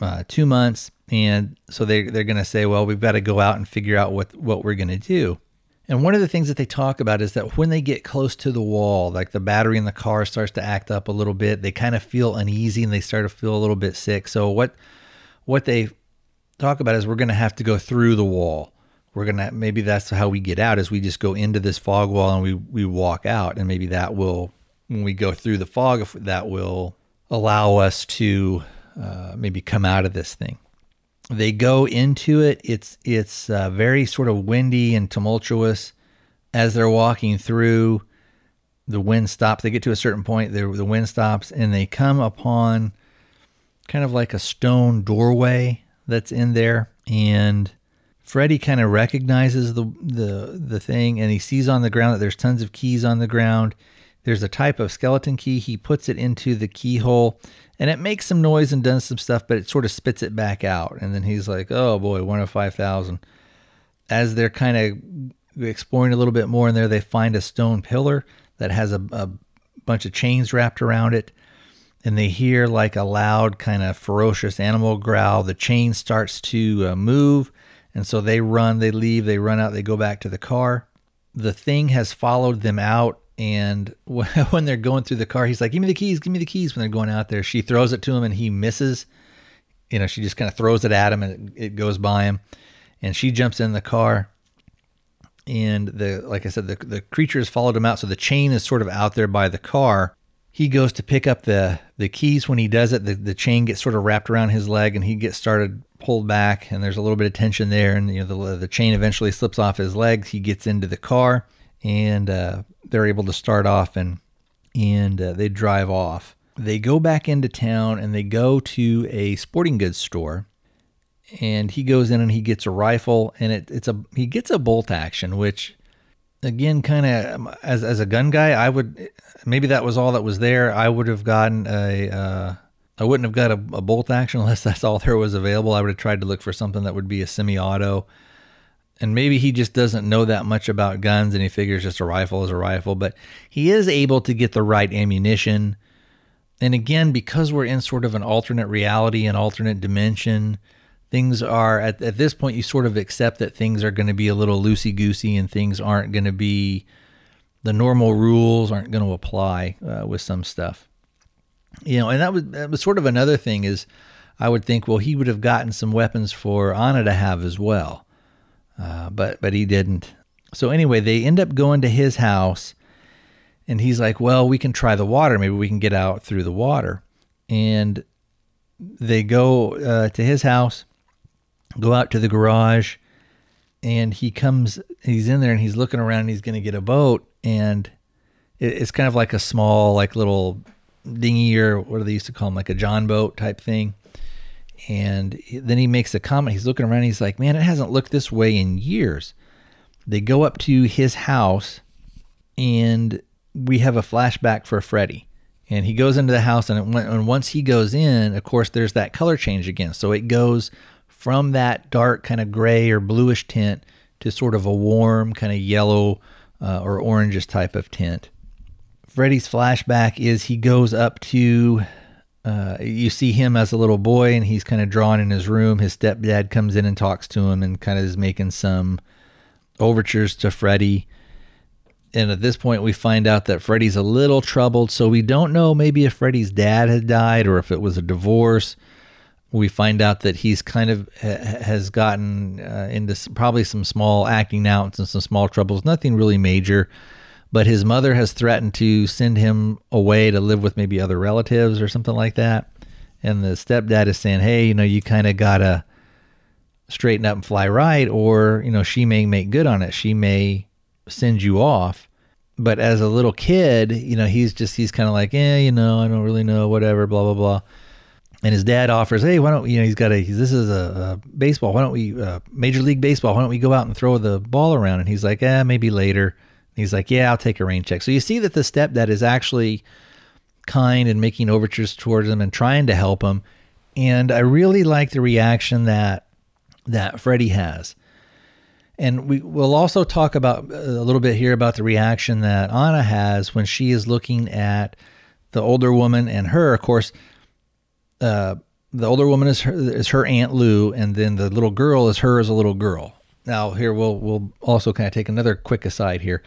uh, two months, and so they they're going to say, well, we've got to go out and figure out what what we're going to do. And one of the things that they talk about is that when they get close to the wall, like the battery in the car starts to act up a little bit, they kind of feel uneasy and they start to feel a little bit sick. So what what they talk about is we're going to have to go through the wall. We're going to maybe that's how we get out is we just go into this fog wall and we we walk out and maybe that will when we go through the fog that will allow us to uh, maybe come out of this thing. They go into it. It's it's uh, very sort of windy and tumultuous as they're walking through. The wind stops. They get to a certain point. The the wind stops and they come upon kind of like a stone doorway that's in there and Freddy kind of recognizes the the the thing and he sees on the ground that there's tons of keys on the ground. There's a type of skeleton key. He puts it into the keyhole and it makes some noise and does some stuff, but it sort of spits it back out. And then he's like, "Oh boy, one of 5,000." As they're kind of exploring a little bit more in there, they find a stone pillar that has a, a bunch of chains wrapped around it and they hear like a loud kind of ferocious animal growl. The chain starts to uh, move, and so they run, they leave, they run out, they go back to the car. The thing has followed them out, and when they're going through the car, he's like, "Give me the keys, give me the keys." When they're going out there, she throws it to him, and he misses. You know, she just kind of throws it at him, and it, goes by him. And she jumps in the car, and the like I said, the the creature has followed him out, so the chain is sort of out there by the car he goes to pick up the the keys when he does it the, the chain gets sort of wrapped around his leg and he gets started pulled back and there's a little bit of tension there and you know the, the chain eventually slips off his legs he gets into the car and uh, they're able to start off and and uh, they drive off they go back into town and they go to a sporting goods store and he goes in and he gets a rifle and it, it's a he gets a bolt action which again, kind of as as a gun guy, I would maybe that was all that was there. I would have gotten a. Uh, I wouldn't have got a, a, bolt action unless that's all there was available. I would have tried to look for something that would be a semi-auto. And maybe he just doesn't know that much about guns and he figures just a rifle is a rifle, but he is able to get the right ammunition. And again, because we're in sort of an alternate reality, an alternate dimension, things are at, at this point you sort of accept that things are going to be a little loosey goosey and things aren't going to be the normal rules aren't going to apply uh, with some stuff you know and that was that was sort of another thing is i would think well he would have gotten some weapons for anna to have as well uh, but but he didn't. So anyway they end up going to his house and he's like well we can try the water. Maybe we can get out through the water. And they go uh, to his house go out to the garage and he comes he's in there and he's looking around and he's going to get a boat and it's kind of like a small like little dinghy or what do they used to call them like a john boat type thing and then he makes a comment he's looking around he's like man it hasn't looked this way in years they go up to his house and we have a flashback for freddy And he goes into the house, and, and once he goes in, of course, there's that color change again. So it goes from that dark kind of gray or bluish tint to sort of a warm kind of yellow uh, or orangish type of tint. Freddy's flashback is he goes up to uh, you see him as a little boy and he's kind of drawn in his room. His stepdad comes in and talks to him and kind of is making some overtures to Freddy. And at this point, we find out that Freddy's a little troubled. So we don't know maybe if Freddy's dad had died or if it was a divorce. We find out that he's kind of has gotten uh, into probably some small acting outs and some small troubles, nothing really major but his mother has threatened to send him away to live with maybe other relatives or something like that. And the stepdad is saying, hey, you know, you kind of got to straighten up and fly right, or, you know, she may make good on it. She may send you off. But as a little kid, you know, he's just, he's kind of like, eh, you know, I don't really know, whatever, blah, blah, blah. And his dad offers, hey, why don't, you know, he's got a, this is a, a baseball. Why don't we, uh, Major League Baseball, why don't we go out and throw the ball around? And he's like, eh, maybe later. He's like, yeah, I'll take a rain check. So you see that the stepdad is actually kind and making overtures towards him and trying to help him. And I really like the reaction that that Freddy has. And we will also talk about a little bit here about the reaction that Anna has when she is looking at the older woman and her. Of course, uh, the older woman is her, is her aunt Lou, and then the little girl is her as a little girl. Now, here we'll we'll also kind of take another quick aside here.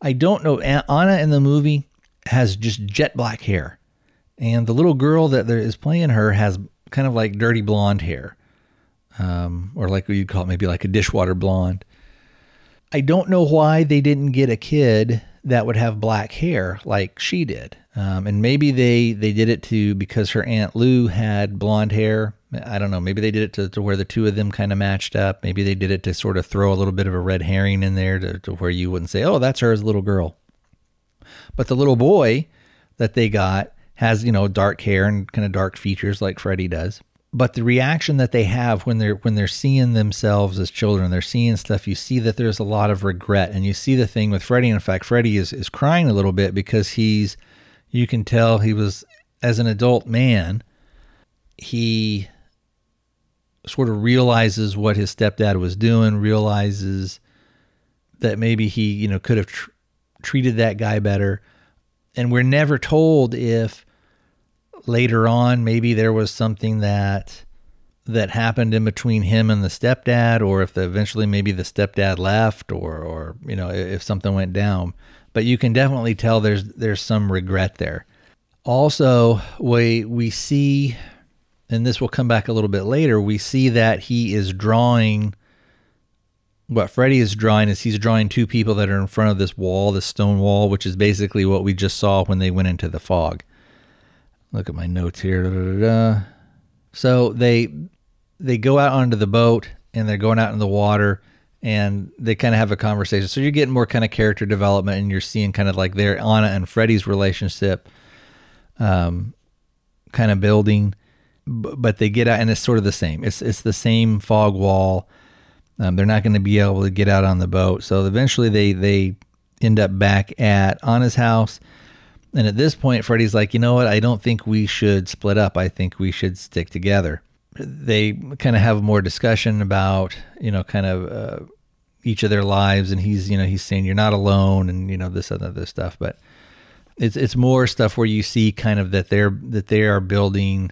I don't know. Anna in the movie has just jet black hair, and the little girl that is playing her has kind of like dirty blonde hair, um, or like you'd call it maybe like a dishwater blonde. I don't know why they didn't get a kid that would have black hair like she did. Um, and maybe they they did it to because her aunt Lou had blonde hair. I don't know. Maybe they did it to, to where the two of them kind of matched up. Maybe they did it to sort of throw a little bit of a red herring in there to, to where you wouldn't say, "Oh, that's her as a little girl." But the little boy that they got has you know dark hair and kind of dark features like Freddy does but the reaction that they have when they're when they're seeing themselves as children, they're seeing stuff. You see that there's a lot of regret, and you see the thing with Freddy. In fact, Freddy is is crying a little bit because he's, you can tell he was as an adult man, he sort of realizes what his stepdad was doing, realizes that maybe he you know could have tr- treated that guy better, and we're never told if later on maybe there was something that that happened in between him and the stepdad or if the, eventually maybe the stepdad left or or you know if something went down. But you can definitely tell there's there's some regret there. Also we we see and this will come back a little bit later we see that he is drawing what Freddy is drawing is he's drawing two people that are in front of this wall, this stone wall, which is basically what we just saw when they went into the fog. Look at my notes here. Da, da, da, so they they go out onto the boat and they're going out in the water and they kind of have a conversation. So you're getting more kind of character development and you're seeing kind of like their Anna and Freddy's relationship um, kind of building. But they get out and it's sort of the same. It's it's the same fog wall. Um, they're not going to be able to get out on the boat. So eventually they they end up back at Anna's house and at this point, Freddy's like, you know what? I don't think we should split up. I think we should stick together. They kind of have more discussion about, you know, kind of uh, each of their lives, and he's, you know, he's saying you're not alone, and you know this and this stuff. But it's it's more stuff where you see kind of that they're that they are building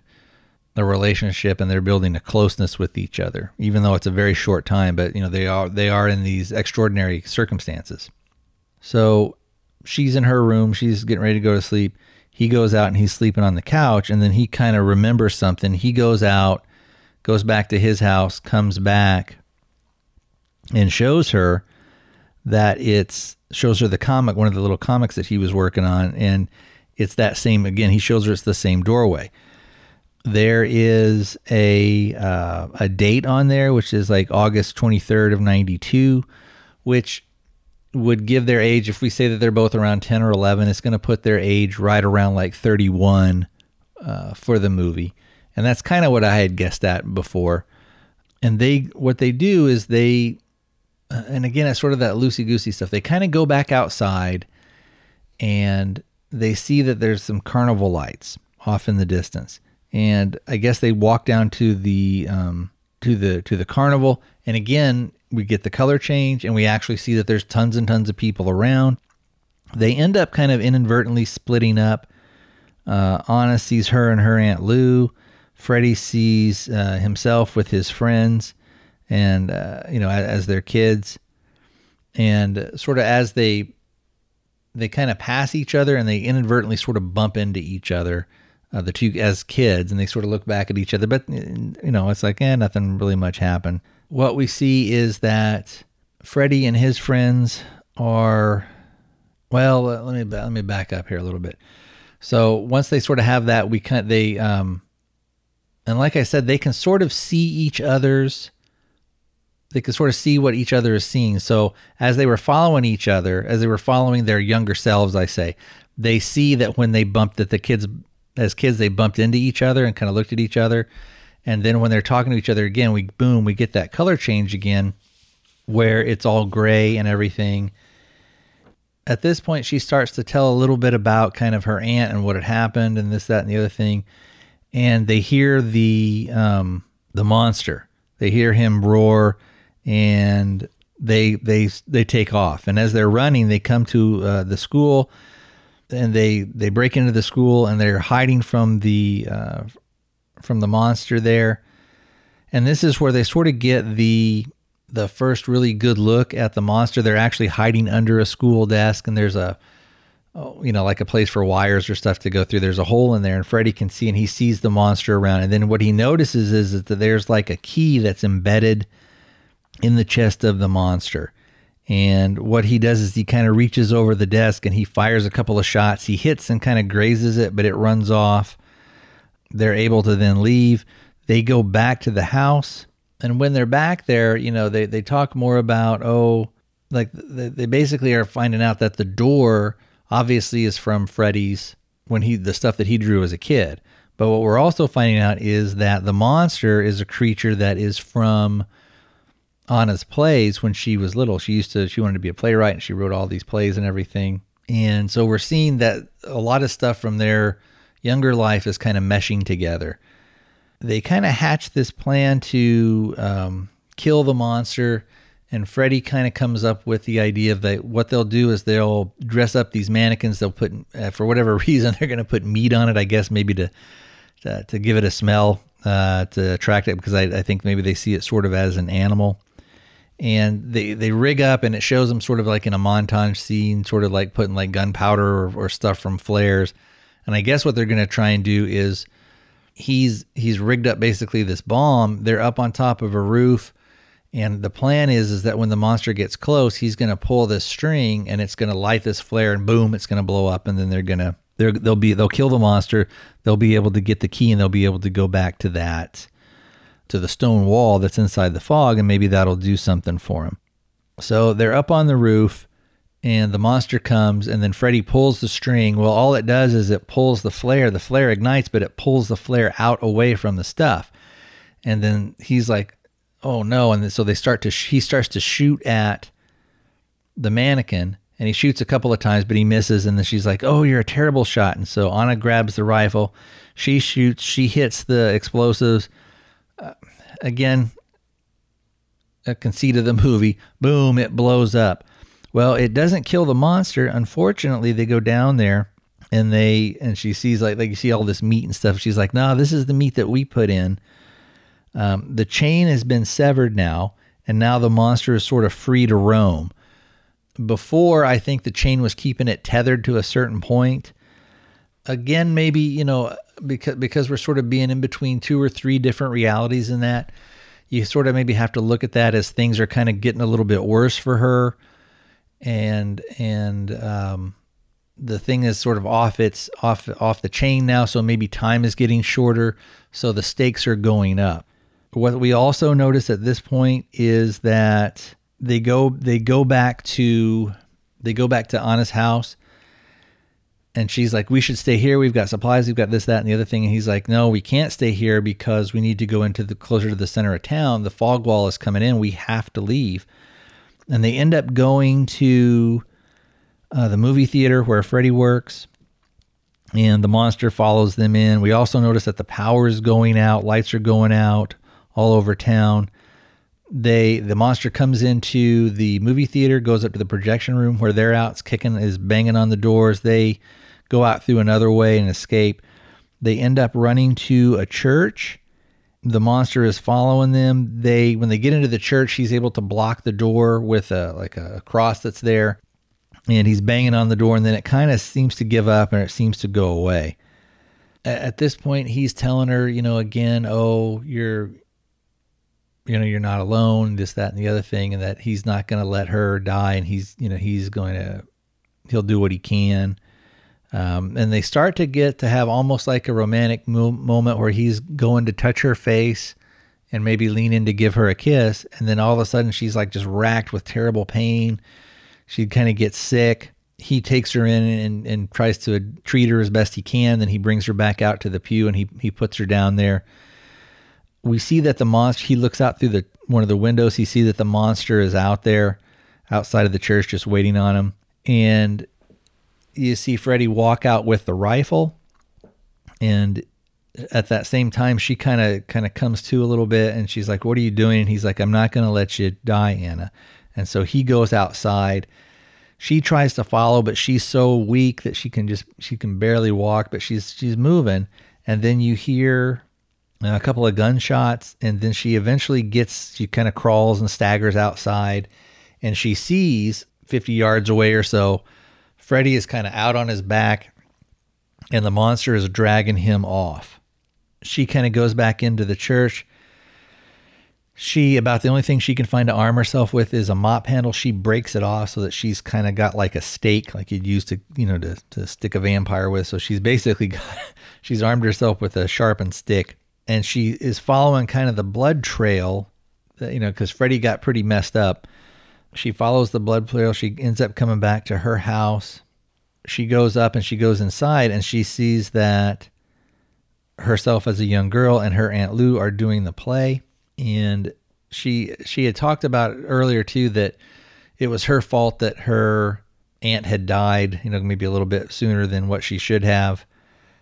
a relationship and they're building a closeness with each other, even though it's a very short time. But you know, they are they are in these extraordinary circumstances. So she's in her room. She's getting ready to go to sleep. He goes out and he's sleeping on the couch. And then he kind of remembers something. He goes out, goes back to his house, comes back, and shows her that it's shows her the comic, one of the little comics that he was working on, and it's that same again. He shows her it's the same doorway. There is a uh, a date on there, which is like August twenty third of ninety two, which would give their age, if we say that they're both around 10 or 11, it's going to put their age right around like 31 uh, for the movie. And that's kind of what I had guessed at before. And they, what they do is they, uh, and again, it's sort of that loosey goosey stuff. They kind of go back outside and they see that there's some carnival lights off in the distance, and I guess they walk down to the um, to the to the carnival, and again we get the color change, and we actually see that there's tons and tons of people around. They end up kind of inadvertently splitting up. Uh, Anna sees her and her aunt Lou. Freddy sees uh, himself with his friends, and uh, you know as, as their kids, and sort of as they they kind of pass each other and they inadvertently sort of bump into each other, uh, the two as kids, and they sort of look back at each other. But you know, it's like, eh, nothing really much happened. What we see is that Freddy and his friends are, well, let me let me back up here a little bit. So once they sort of have that, we kind of, they um, and like I said, they can sort of see each other's they could sort of see what each other is seeing. So as they were following each other, as they were following their younger selves, I say, they see that when they bumped that the kids as kids they bumped into each other and kind of looked at each other. And then when they're talking to each other again, we boom, we get that color change again where it's all gray and everything. At this point, she starts to tell a little bit about kind of her aunt and what had happened and this, that, and the other thing. And they hear the um, the monster. They hear him roar and they they they take off. And as they're running, they come to uh, the school, and they they break into the school, and they're hiding from the uh, from the monster there. And this is where they sort of get the the first really good look at the monster. They're actually hiding under a school desk, and there's a you know, like a place for wires or stuff to go through. There's a hole in there, and Freddy can see, and he sees the monster around. And then what he notices is that there's like a key that's embedded in the chest of the monster. And what he does is he kind of reaches over the desk and he fires a couple of shots. He hits and kind of grazes it, but it runs off. They're able to then leave. They go back to the house. And when they're back there, you know, they, they talk more about, oh, like they basically are finding out that the door obviously is from Freddy's when he, the stuff that he drew as a kid. But what we're also finding out is that the monster is a creature that is from Anna's plays when she was little. She used to she wanted to be a playwright and she wrote all these plays and everything. And so we're seeing that a lot of stuff from their younger life is kind of meshing together. They kind of hatch this plan to um, kill the monster, and Freddy kind of comes up with the idea that what they'll do is they'll dress up these mannequins. They'll put, uh, for whatever reason, they're going to put meat on it. I guess maybe to to, to give it a smell uh, to attract it because I, I think maybe they see it sort of as an animal and they they rig up and it shows them sort of like in a montage scene sort of like putting like gunpowder or, or stuff from flares. And i guess what they're going to try and do is he's he's rigged up basically this bomb. They're up on top of a roof. And the plan is is that when the monster gets close he's going to pull this string and it's going to light this flare and boom it's going to blow up. And then they're going to they're, they'll be they'll kill the monster. They'll be able to get the key and they'll be able to go back to that to the stone wall that's inside the fog, and maybe that'll do something for him. So they're up on the roof, and the monster comes, and then Freddy pulls the string. Well, all it does is it pulls the flare. The flare ignites, but it pulls the flare out away from the stuff. And then he's like, "Oh no!" And so they start to he starts to shoot at the mannequin, and he shoots a couple of times, but he misses. And then she's like, "Oh, you're a terrible shot." And so Anna grabs the rifle. She shoots. She hits the explosives uh, again, a conceit of the movie. Boom, it blows up. Well, it doesn't kill the monster. Unfortunately, they go down there and they and she sees like like you see all this meat and stuff. She's like, "No, nah, this is the meat that we put in." Um, the chain has been severed now, and now the monster is sort of free to roam. Before, I think the chain was keeping it tethered to a certain point. Again, maybe you know because because we're sort of being in between two or three different realities in that you sort of maybe have to look at that as things are kind of getting a little bit worse for her. And and um, the thing is sort of off its off off the chain now so maybe time is getting shorter so the stakes are going up. What we also notice at this point is that they go they go back to they go back to Anna's house and she's like, "We should stay here. We've got supplies. We've got this, that, and the other thing." And he's like, "No, we can't stay here because we need to go into the closer to the center of town. The fog wall is coming in. We have to leave." And they end up going to uh, the movie theater where Freddy works, and the monster follows them in. We also notice that the power is going out, lights are going out all over town. They the monster comes into the movie theater, goes up to the projection room where they're out, it's kicking is banging on the doors. They go out through another way and escape. They end up running to a church. The monster is following them. They when they get into the church, he's able to block the door with a like a cross that's there and he's banging on the door and then it kind of seems to give up and it seems to go away at this point he's telling her you know again oh you're you know you're not alone this that and the other thing and that he's not going to let her die and he's you know he's going to he'll do what he can um, and they start to get to have almost like a romantic mo- moment where he's going to touch her face and maybe lean in to give her a kiss and then all of a sudden she's like just racked with terrible pain she kind of gets sick. He takes her in and, and tries to treat her as best he can. Then he brings her back out to the pew and he, he puts her down there. We see that the monster, he looks out through the one of the windows. He sees that the monster is out there outside of the church just waiting on him. And you see Freddy walk out with the rifle. And at that same time, she kind of kind of comes to a little bit and she's like, What are you doing? And he's like, I'm not going to let you die, Anna. And so he goes outside. She tries to follow, but she's so weak that she can just she can barely walk, but she's she's moving. And then you hear uh, a couple of gunshots, and then she eventually gets she kind of crawls and staggers outside, and she sees 50 yards away or so, Freddy is kind of out on his back, and the monster is dragging him off. She kind of goes back into the church she about the only thing she can find to arm herself with is a mop handle. She breaks it off so that she's kind of got like a stake, like you'd use to you know to to stick a vampire with. So she's basically got she's armed herself with a sharpened stick, and she is following kind of the blood trail, that, you know, because Freddy got pretty messed up. She follows the blood trail. She ends up coming back to her house. She goes up and she goes inside, and she sees that herself as a young girl and her aunt Lou are doing the play and she she had talked about earlier too that it was her fault that her aunt had died, you know, maybe a little bit sooner than what she should have.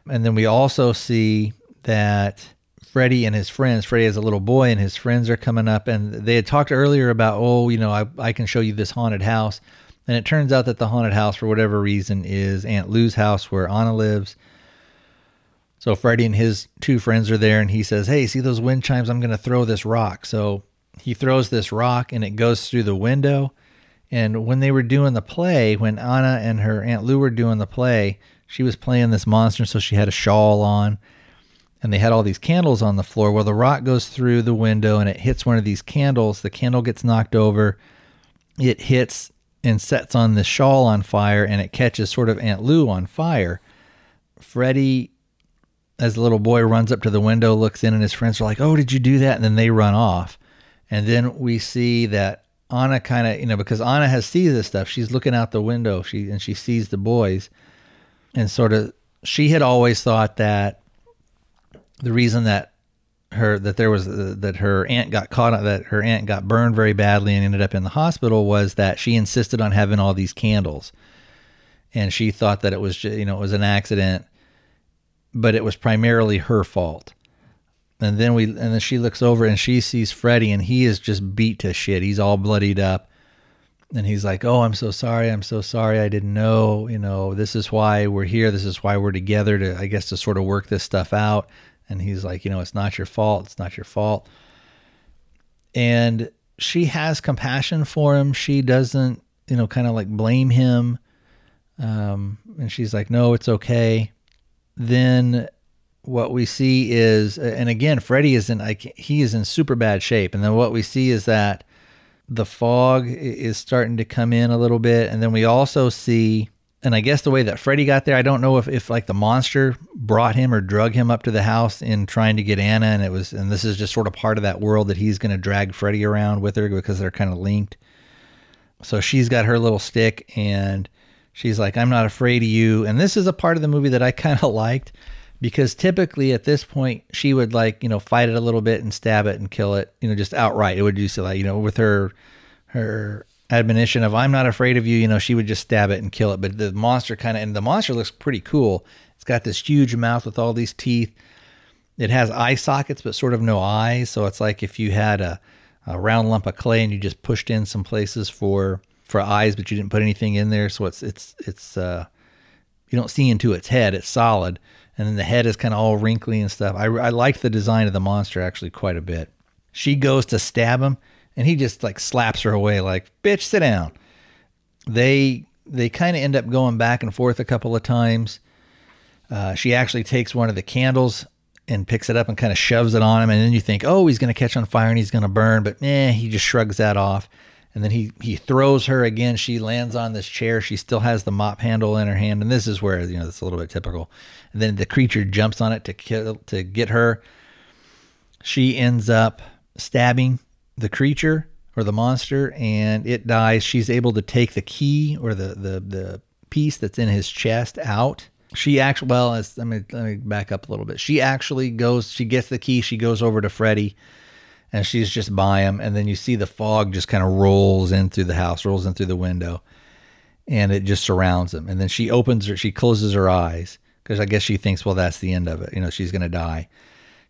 And then we also see that Freddy and his friends, Freddy has a little boy and his friends are coming up and they had talked earlier about, oh, you know, I, I can show you this haunted house. And it turns out that the haunted house, for whatever reason, is Aunt Lou's house where Anna lives. So Freddy and his two friends are there, and he says, Hey, see those wind chimes? I'm going to throw this rock. So he throws this rock, and it goes through the window. And when they were doing the play, when Anna and her Aunt Lou were doing the play, she was playing this monster, so she had a shawl on. And they had all these candles on the floor. Well, the rock goes through the window and it hits one of these candles. The candle gets knocked over. It hits and sets on the shawl on fire, and it catches sort of Aunt Lou on fire. Freddy as the little boy runs up to the window, looks in, and his friends are like, "Oh, did you do that?" And then they run off. And then we see that Anna kind of, you know, because Anna has sees this stuff. She's looking out the window. She and she sees the boys, and sort of, she had always thought that the reason that her that there was uh, that her aunt got caught that her aunt got burned very badly and ended up in the hospital was that she insisted on having all these candles and she thought that it was you know it was an accident but it was primarily her fault. And then we and then she looks over and she sees Freddy and he is just beat to shit. He's all bloodied up. And he's like, "Oh, I'm so sorry. I'm so sorry. I didn't know. You know, this is why we're here. This is why we're together to I guess to sort of work this stuff out." And he's like, "You know, it's not your fault. It's not your fault." And she has compassion for him. She doesn't, you know, kind of like blame him. Um, and she's like, "No, it's okay." then what we see is, and again, Freddy is in like he is in super bad shape, and then what we see is that the fog is starting to come in a little bit, and then we also see, and I guess the way that Freddy got there, I don't know if if like the monster brought him or drug him up to the house in trying to get Anna, and it was, and this is just sort of part of that world that he's going to drag Freddy around with her because they're kind of linked. So she's got her little stick and She's like, I'm not afraid of you. And this is a part of the movie that I kind of liked because typically at this point she would like, you know, fight it a little bit and stab it and kill it, you know, just outright. It would so like, you know, with her her admonition of I'm not afraid of you, you know, she would just stab it and kill it. But the monster kind of and the monster looks pretty cool. It's got this huge mouth with all these teeth. It has eye sockets, but sort of no eyes. So it's like if you had a, a round lump of clay and you just pushed in some places for for eyes, but you didn't put anything in there. So it's it's it's uh, you don't see into its head. It's solid, and then the head is kind of all wrinkly and stuff. I I like the design of the monster actually quite a bit. She goes to stab him, and he just like slaps her away, like bitch, sit down. They they kind of end up going back and forth a couple of times. Uh, she actually takes one of the candles and picks it up and kind of shoves it on him, and then you think, oh, he's going to catch on fire and he's going to burn, but eh, he just shrugs that off. And then he he throws her again. She lands on this chair. She still has the mop handle in her hand, and this is where you know it's a little bit typical. And then the creature jumps on it to kill to get her. She ends up stabbing the creature or the monster, and it dies. She's able to take the key or the the the piece that's in his chest out. She actually well, let me let me back up a little bit. She actually goes. She gets the key. She goes over to Freddy and she's just by him. And then you see the fog just kind of rolls in through the house, rolls in through the window, and it just surrounds him. And then she opens her, she closes her eyes because I guess she thinks, well, that's the end of it. You know, she's going to die.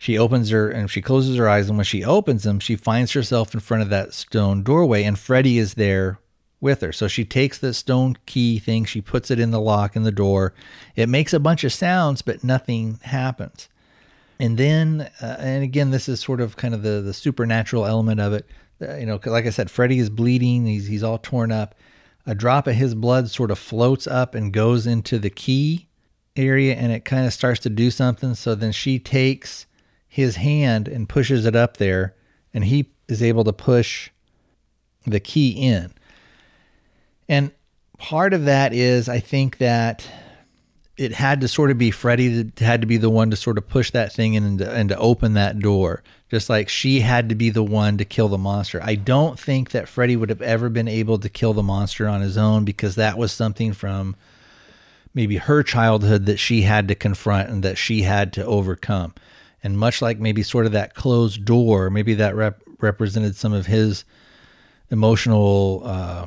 She opens her and she closes her eyes. And when she opens them, she finds herself in front of that stone doorway, and Freddy is there with her. So she takes the stone key thing, she puts it in the lock in the door. It makes a bunch of sounds, but nothing happens. And then, uh, and again, this is sort of kind of the the supernatural element of it. Uh, you know, like I said, Freddy is bleeding. He's he's all torn up. A drop of his blood sort of floats up and goes into the key area, and it kind of starts to do something. So then she takes his hand and pushes it up there, and he is able to push the key in. And part of that is, I think that it had to sort of be Freddy that had to be the one to sort of push that thing in and to, and to open that door. Just like she had to be the one to kill the monster. I don't think that Freddy would have ever been able to kill the monster on his own because that was something from maybe her childhood that she had to confront and that she had to overcome. And much like maybe sort of that closed door, maybe that rep- represented some of his emotional uh,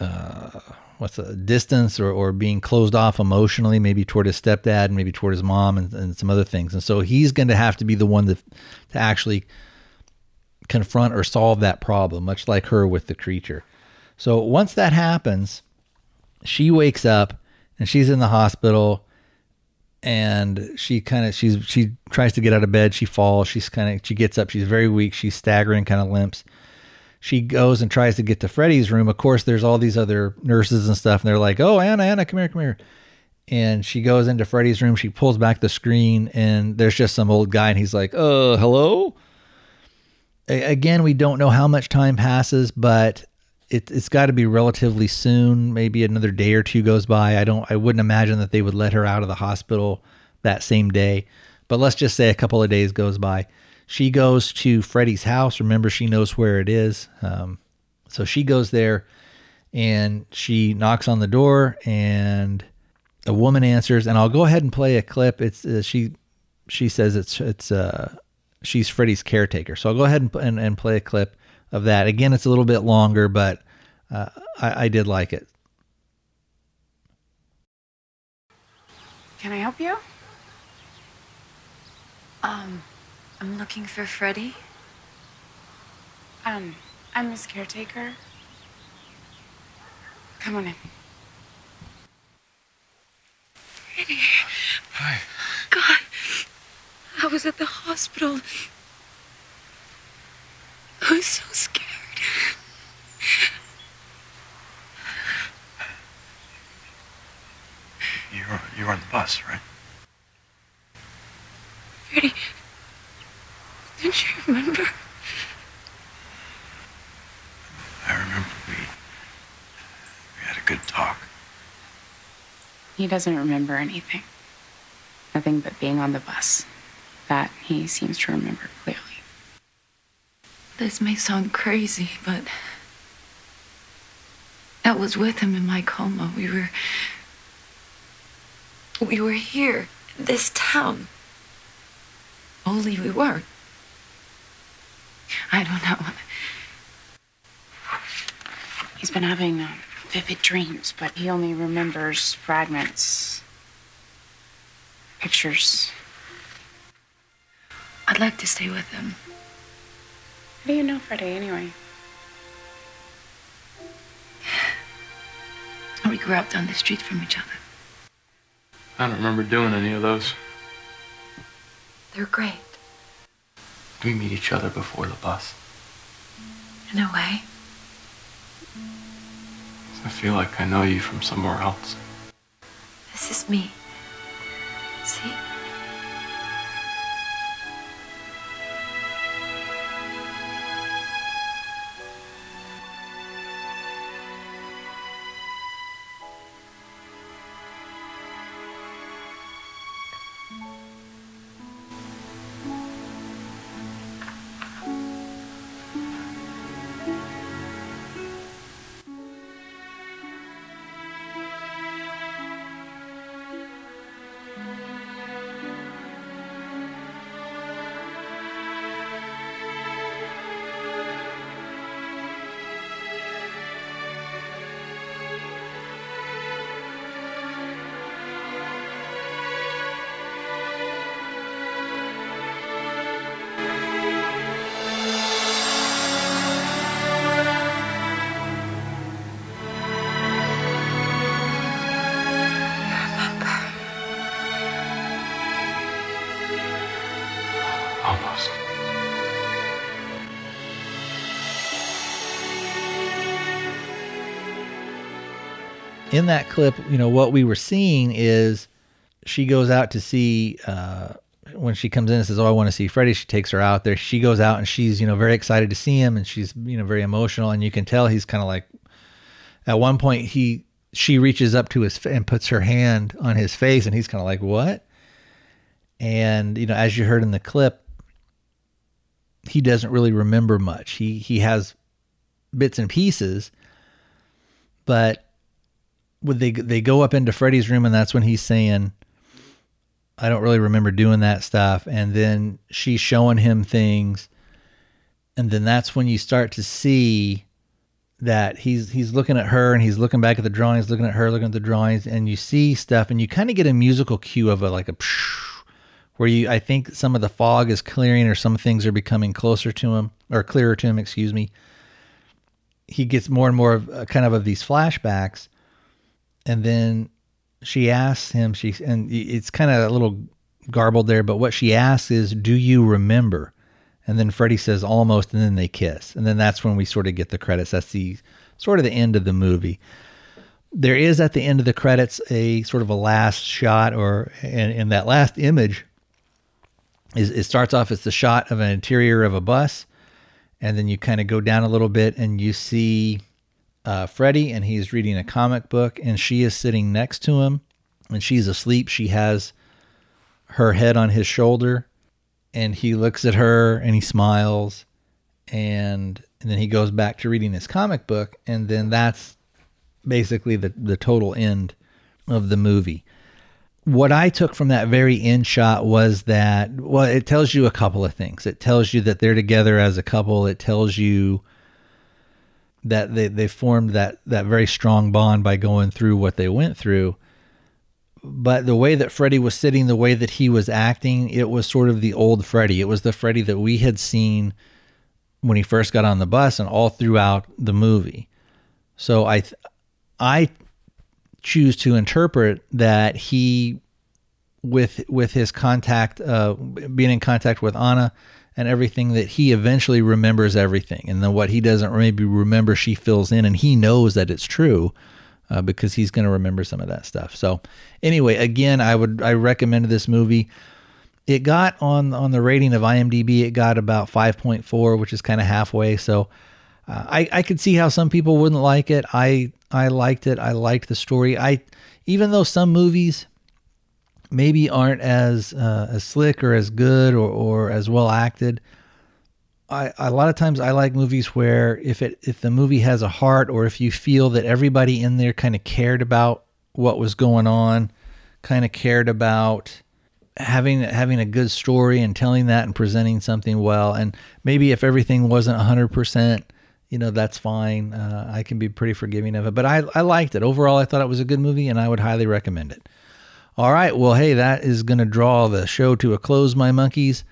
uh, what's the distance or, or being closed off emotionally, maybe toward his stepdad, and maybe toward his mom, and, and some other things. And so he's going to have to be the one to, to actually confront or solve that problem, much like her with the creature. So once that happens, she wakes up and she's in the hospital and she kind of she's she tries to get out of bed she falls she's kind of she gets up she's very weak she's staggering kind of limps she goes and tries to get to Freddy's room. Of course, there's all these other nurses and stuff, and they're like, "Oh, Anna, Anna, come here, come here." And she goes into Freddy's room. She pulls back the screen, and there's just some old guy, and he's like, "Uh, hello." Again, we don't know how much time passes, but it, it's got to be relatively soon. Maybe another day or two goes by. I don't. I wouldn't imagine that they would let her out of the hospital that same day. But let's just say a couple of days goes by she goes to Freddy's house. Remember, she knows where it is. Um, so she goes there and she knocks on the door and a woman answers and I'll go ahead and play a clip. It's uh, she she says it's it's uh she's Freddy's caretaker. So I'll go ahead and, and, and play a clip of that. Again, it's a little bit longer, but uh, I, I did like it. Can I help you? Um, I'm looking for Freddy. Um, I'm his caretaker. Come on in. Freddy. Hi. God, I was at the hospital. I was so scared. You were, you were on the bus, right? Freddy, don't you remember? I remember we, we had a good talk. He doesn't remember anything. Nothing but being on the bus. That he seems to remember clearly. This may sound crazy, but I was with him in my coma. We were. We were here, this town. Only we weren't. I don't know. He's been having uh, vivid dreams, but he only remembers fragments. pictures. I'd like to stay with him. How do you know Freddy anyway? Oh, we grew up down the street from each other. I don't remember doing any of those. They're great, We meet each other before the bus. in a way. I feel like I know you from somewhere else. This is me. See? In that clip, you know, what we were seeing is she goes out to see uh, when she comes in and says, "Oh, I want to see Freddy." She takes her out there. She goes out and she's you know very excited to see him, and she's you know very emotional, and you can tell he's kind of like. At one point, he she reaches up to his fa- and puts her hand on his face, and he's kind of like, "What?" And you know, as you heard in the clip, he doesn't really remember much. He he has bits and pieces, but would they they go up into Freddy's room and that's when he's saying I don't really remember doing that stuff. And then she's showing him things. And then that's when you start to see that he's he's looking at her and he's looking back at the drawings looking at her looking at the drawings. And you see stuff and you kind of get a musical cue of a like a where you I think some of the fog is clearing or some things are becoming closer to him or clearer to him excuse me. He gets more and more of uh, kind of of these flashbacks and then she asks him she and it's kind of a little garbled there but what she asks is do you remember? And then Freddy says almost and then they kiss. And then that's when we sort of get the credits. That's the sort of the end of the movie. There is at the end of the credits a sort of a last shot or and, and that last image is it starts off as the shot of an interior of a bus and then you kind of go down a little bit and you see uh, Freddy, and he's reading a comic book, and she is sitting next to him, and she's asleep. She has her head on his shoulder, and he looks at her and he smiles, and and then he goes back to reading his comic book, and then that's basically the the total end of the movie. What I took from that very end shot was that well, it tells you a couple of things. It tells you that they're together as a couple. It tells you that they, they formed that, that very strong bond by going through what they went through. But the way that Freddy was sitting, the way that he was acting, it was sort of the old Freddy. It was the Freddy that we had seen when he first got on the bus and all throughout the movie. So I, th- I choose to interpret that he, with with his contact, uh, being in contact with Anna, and everything that he eventually remembers everything. And then what he doesn't maybe remember she fills in and he knows that it's true uh, because he's going to remember some of that stuff. So anyway again i would i recommend this movie. It got on on the rating of imdb it got about 5.4 which is kind of halfway. So uh, i i could see how some people wouldn't like it. I i liked it. I liked the story. I even though some movies maybe aren't as uh, as slick or as good or, or as well acted. I, a lot of times I like movies where if it if the movie has a heart or if you feel that everybody in there kind of cared about what was going on, kind of cared about having having a good story and telling that and presenting something well. And maybe if everything wasn't hundred percent, you know that's fine. Uh, I can be pretty forgiving of it. But I I liked it overall. I thought it was a good movie and I would highly recommend it. All right. Well, hey, that is going to draw the show to a close, my monkeys.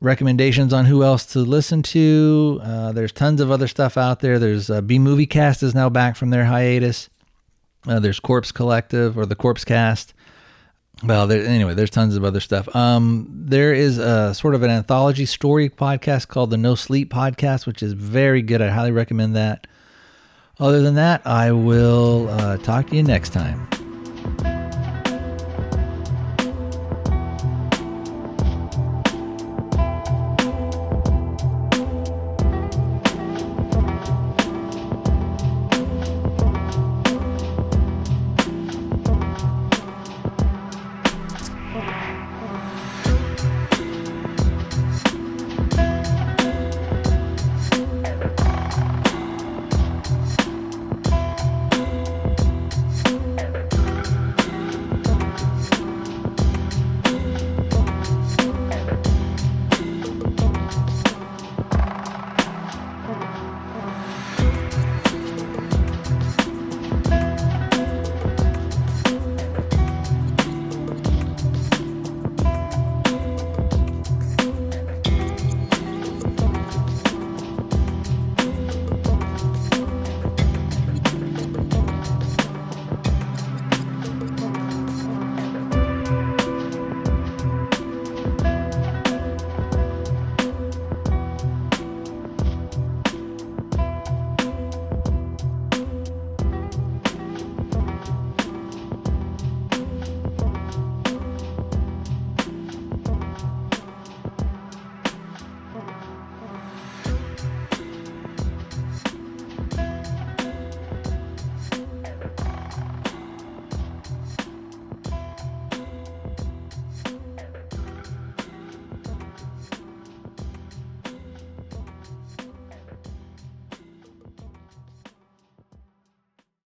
Recommendations on who else to listen to. Uh, there's tons of other stuff out there. There's uh, B Movie Cast is now back from their hiatus. Uh, there's Corpse Collective or the Corpse Cast. Well, there, anyway, there's tons of other stuff. Um, there is a sort of an anthology story podcast called the No Sleep Podcast, which is very good. I highly recommend that. Other than that, I will uh, talk to you next time.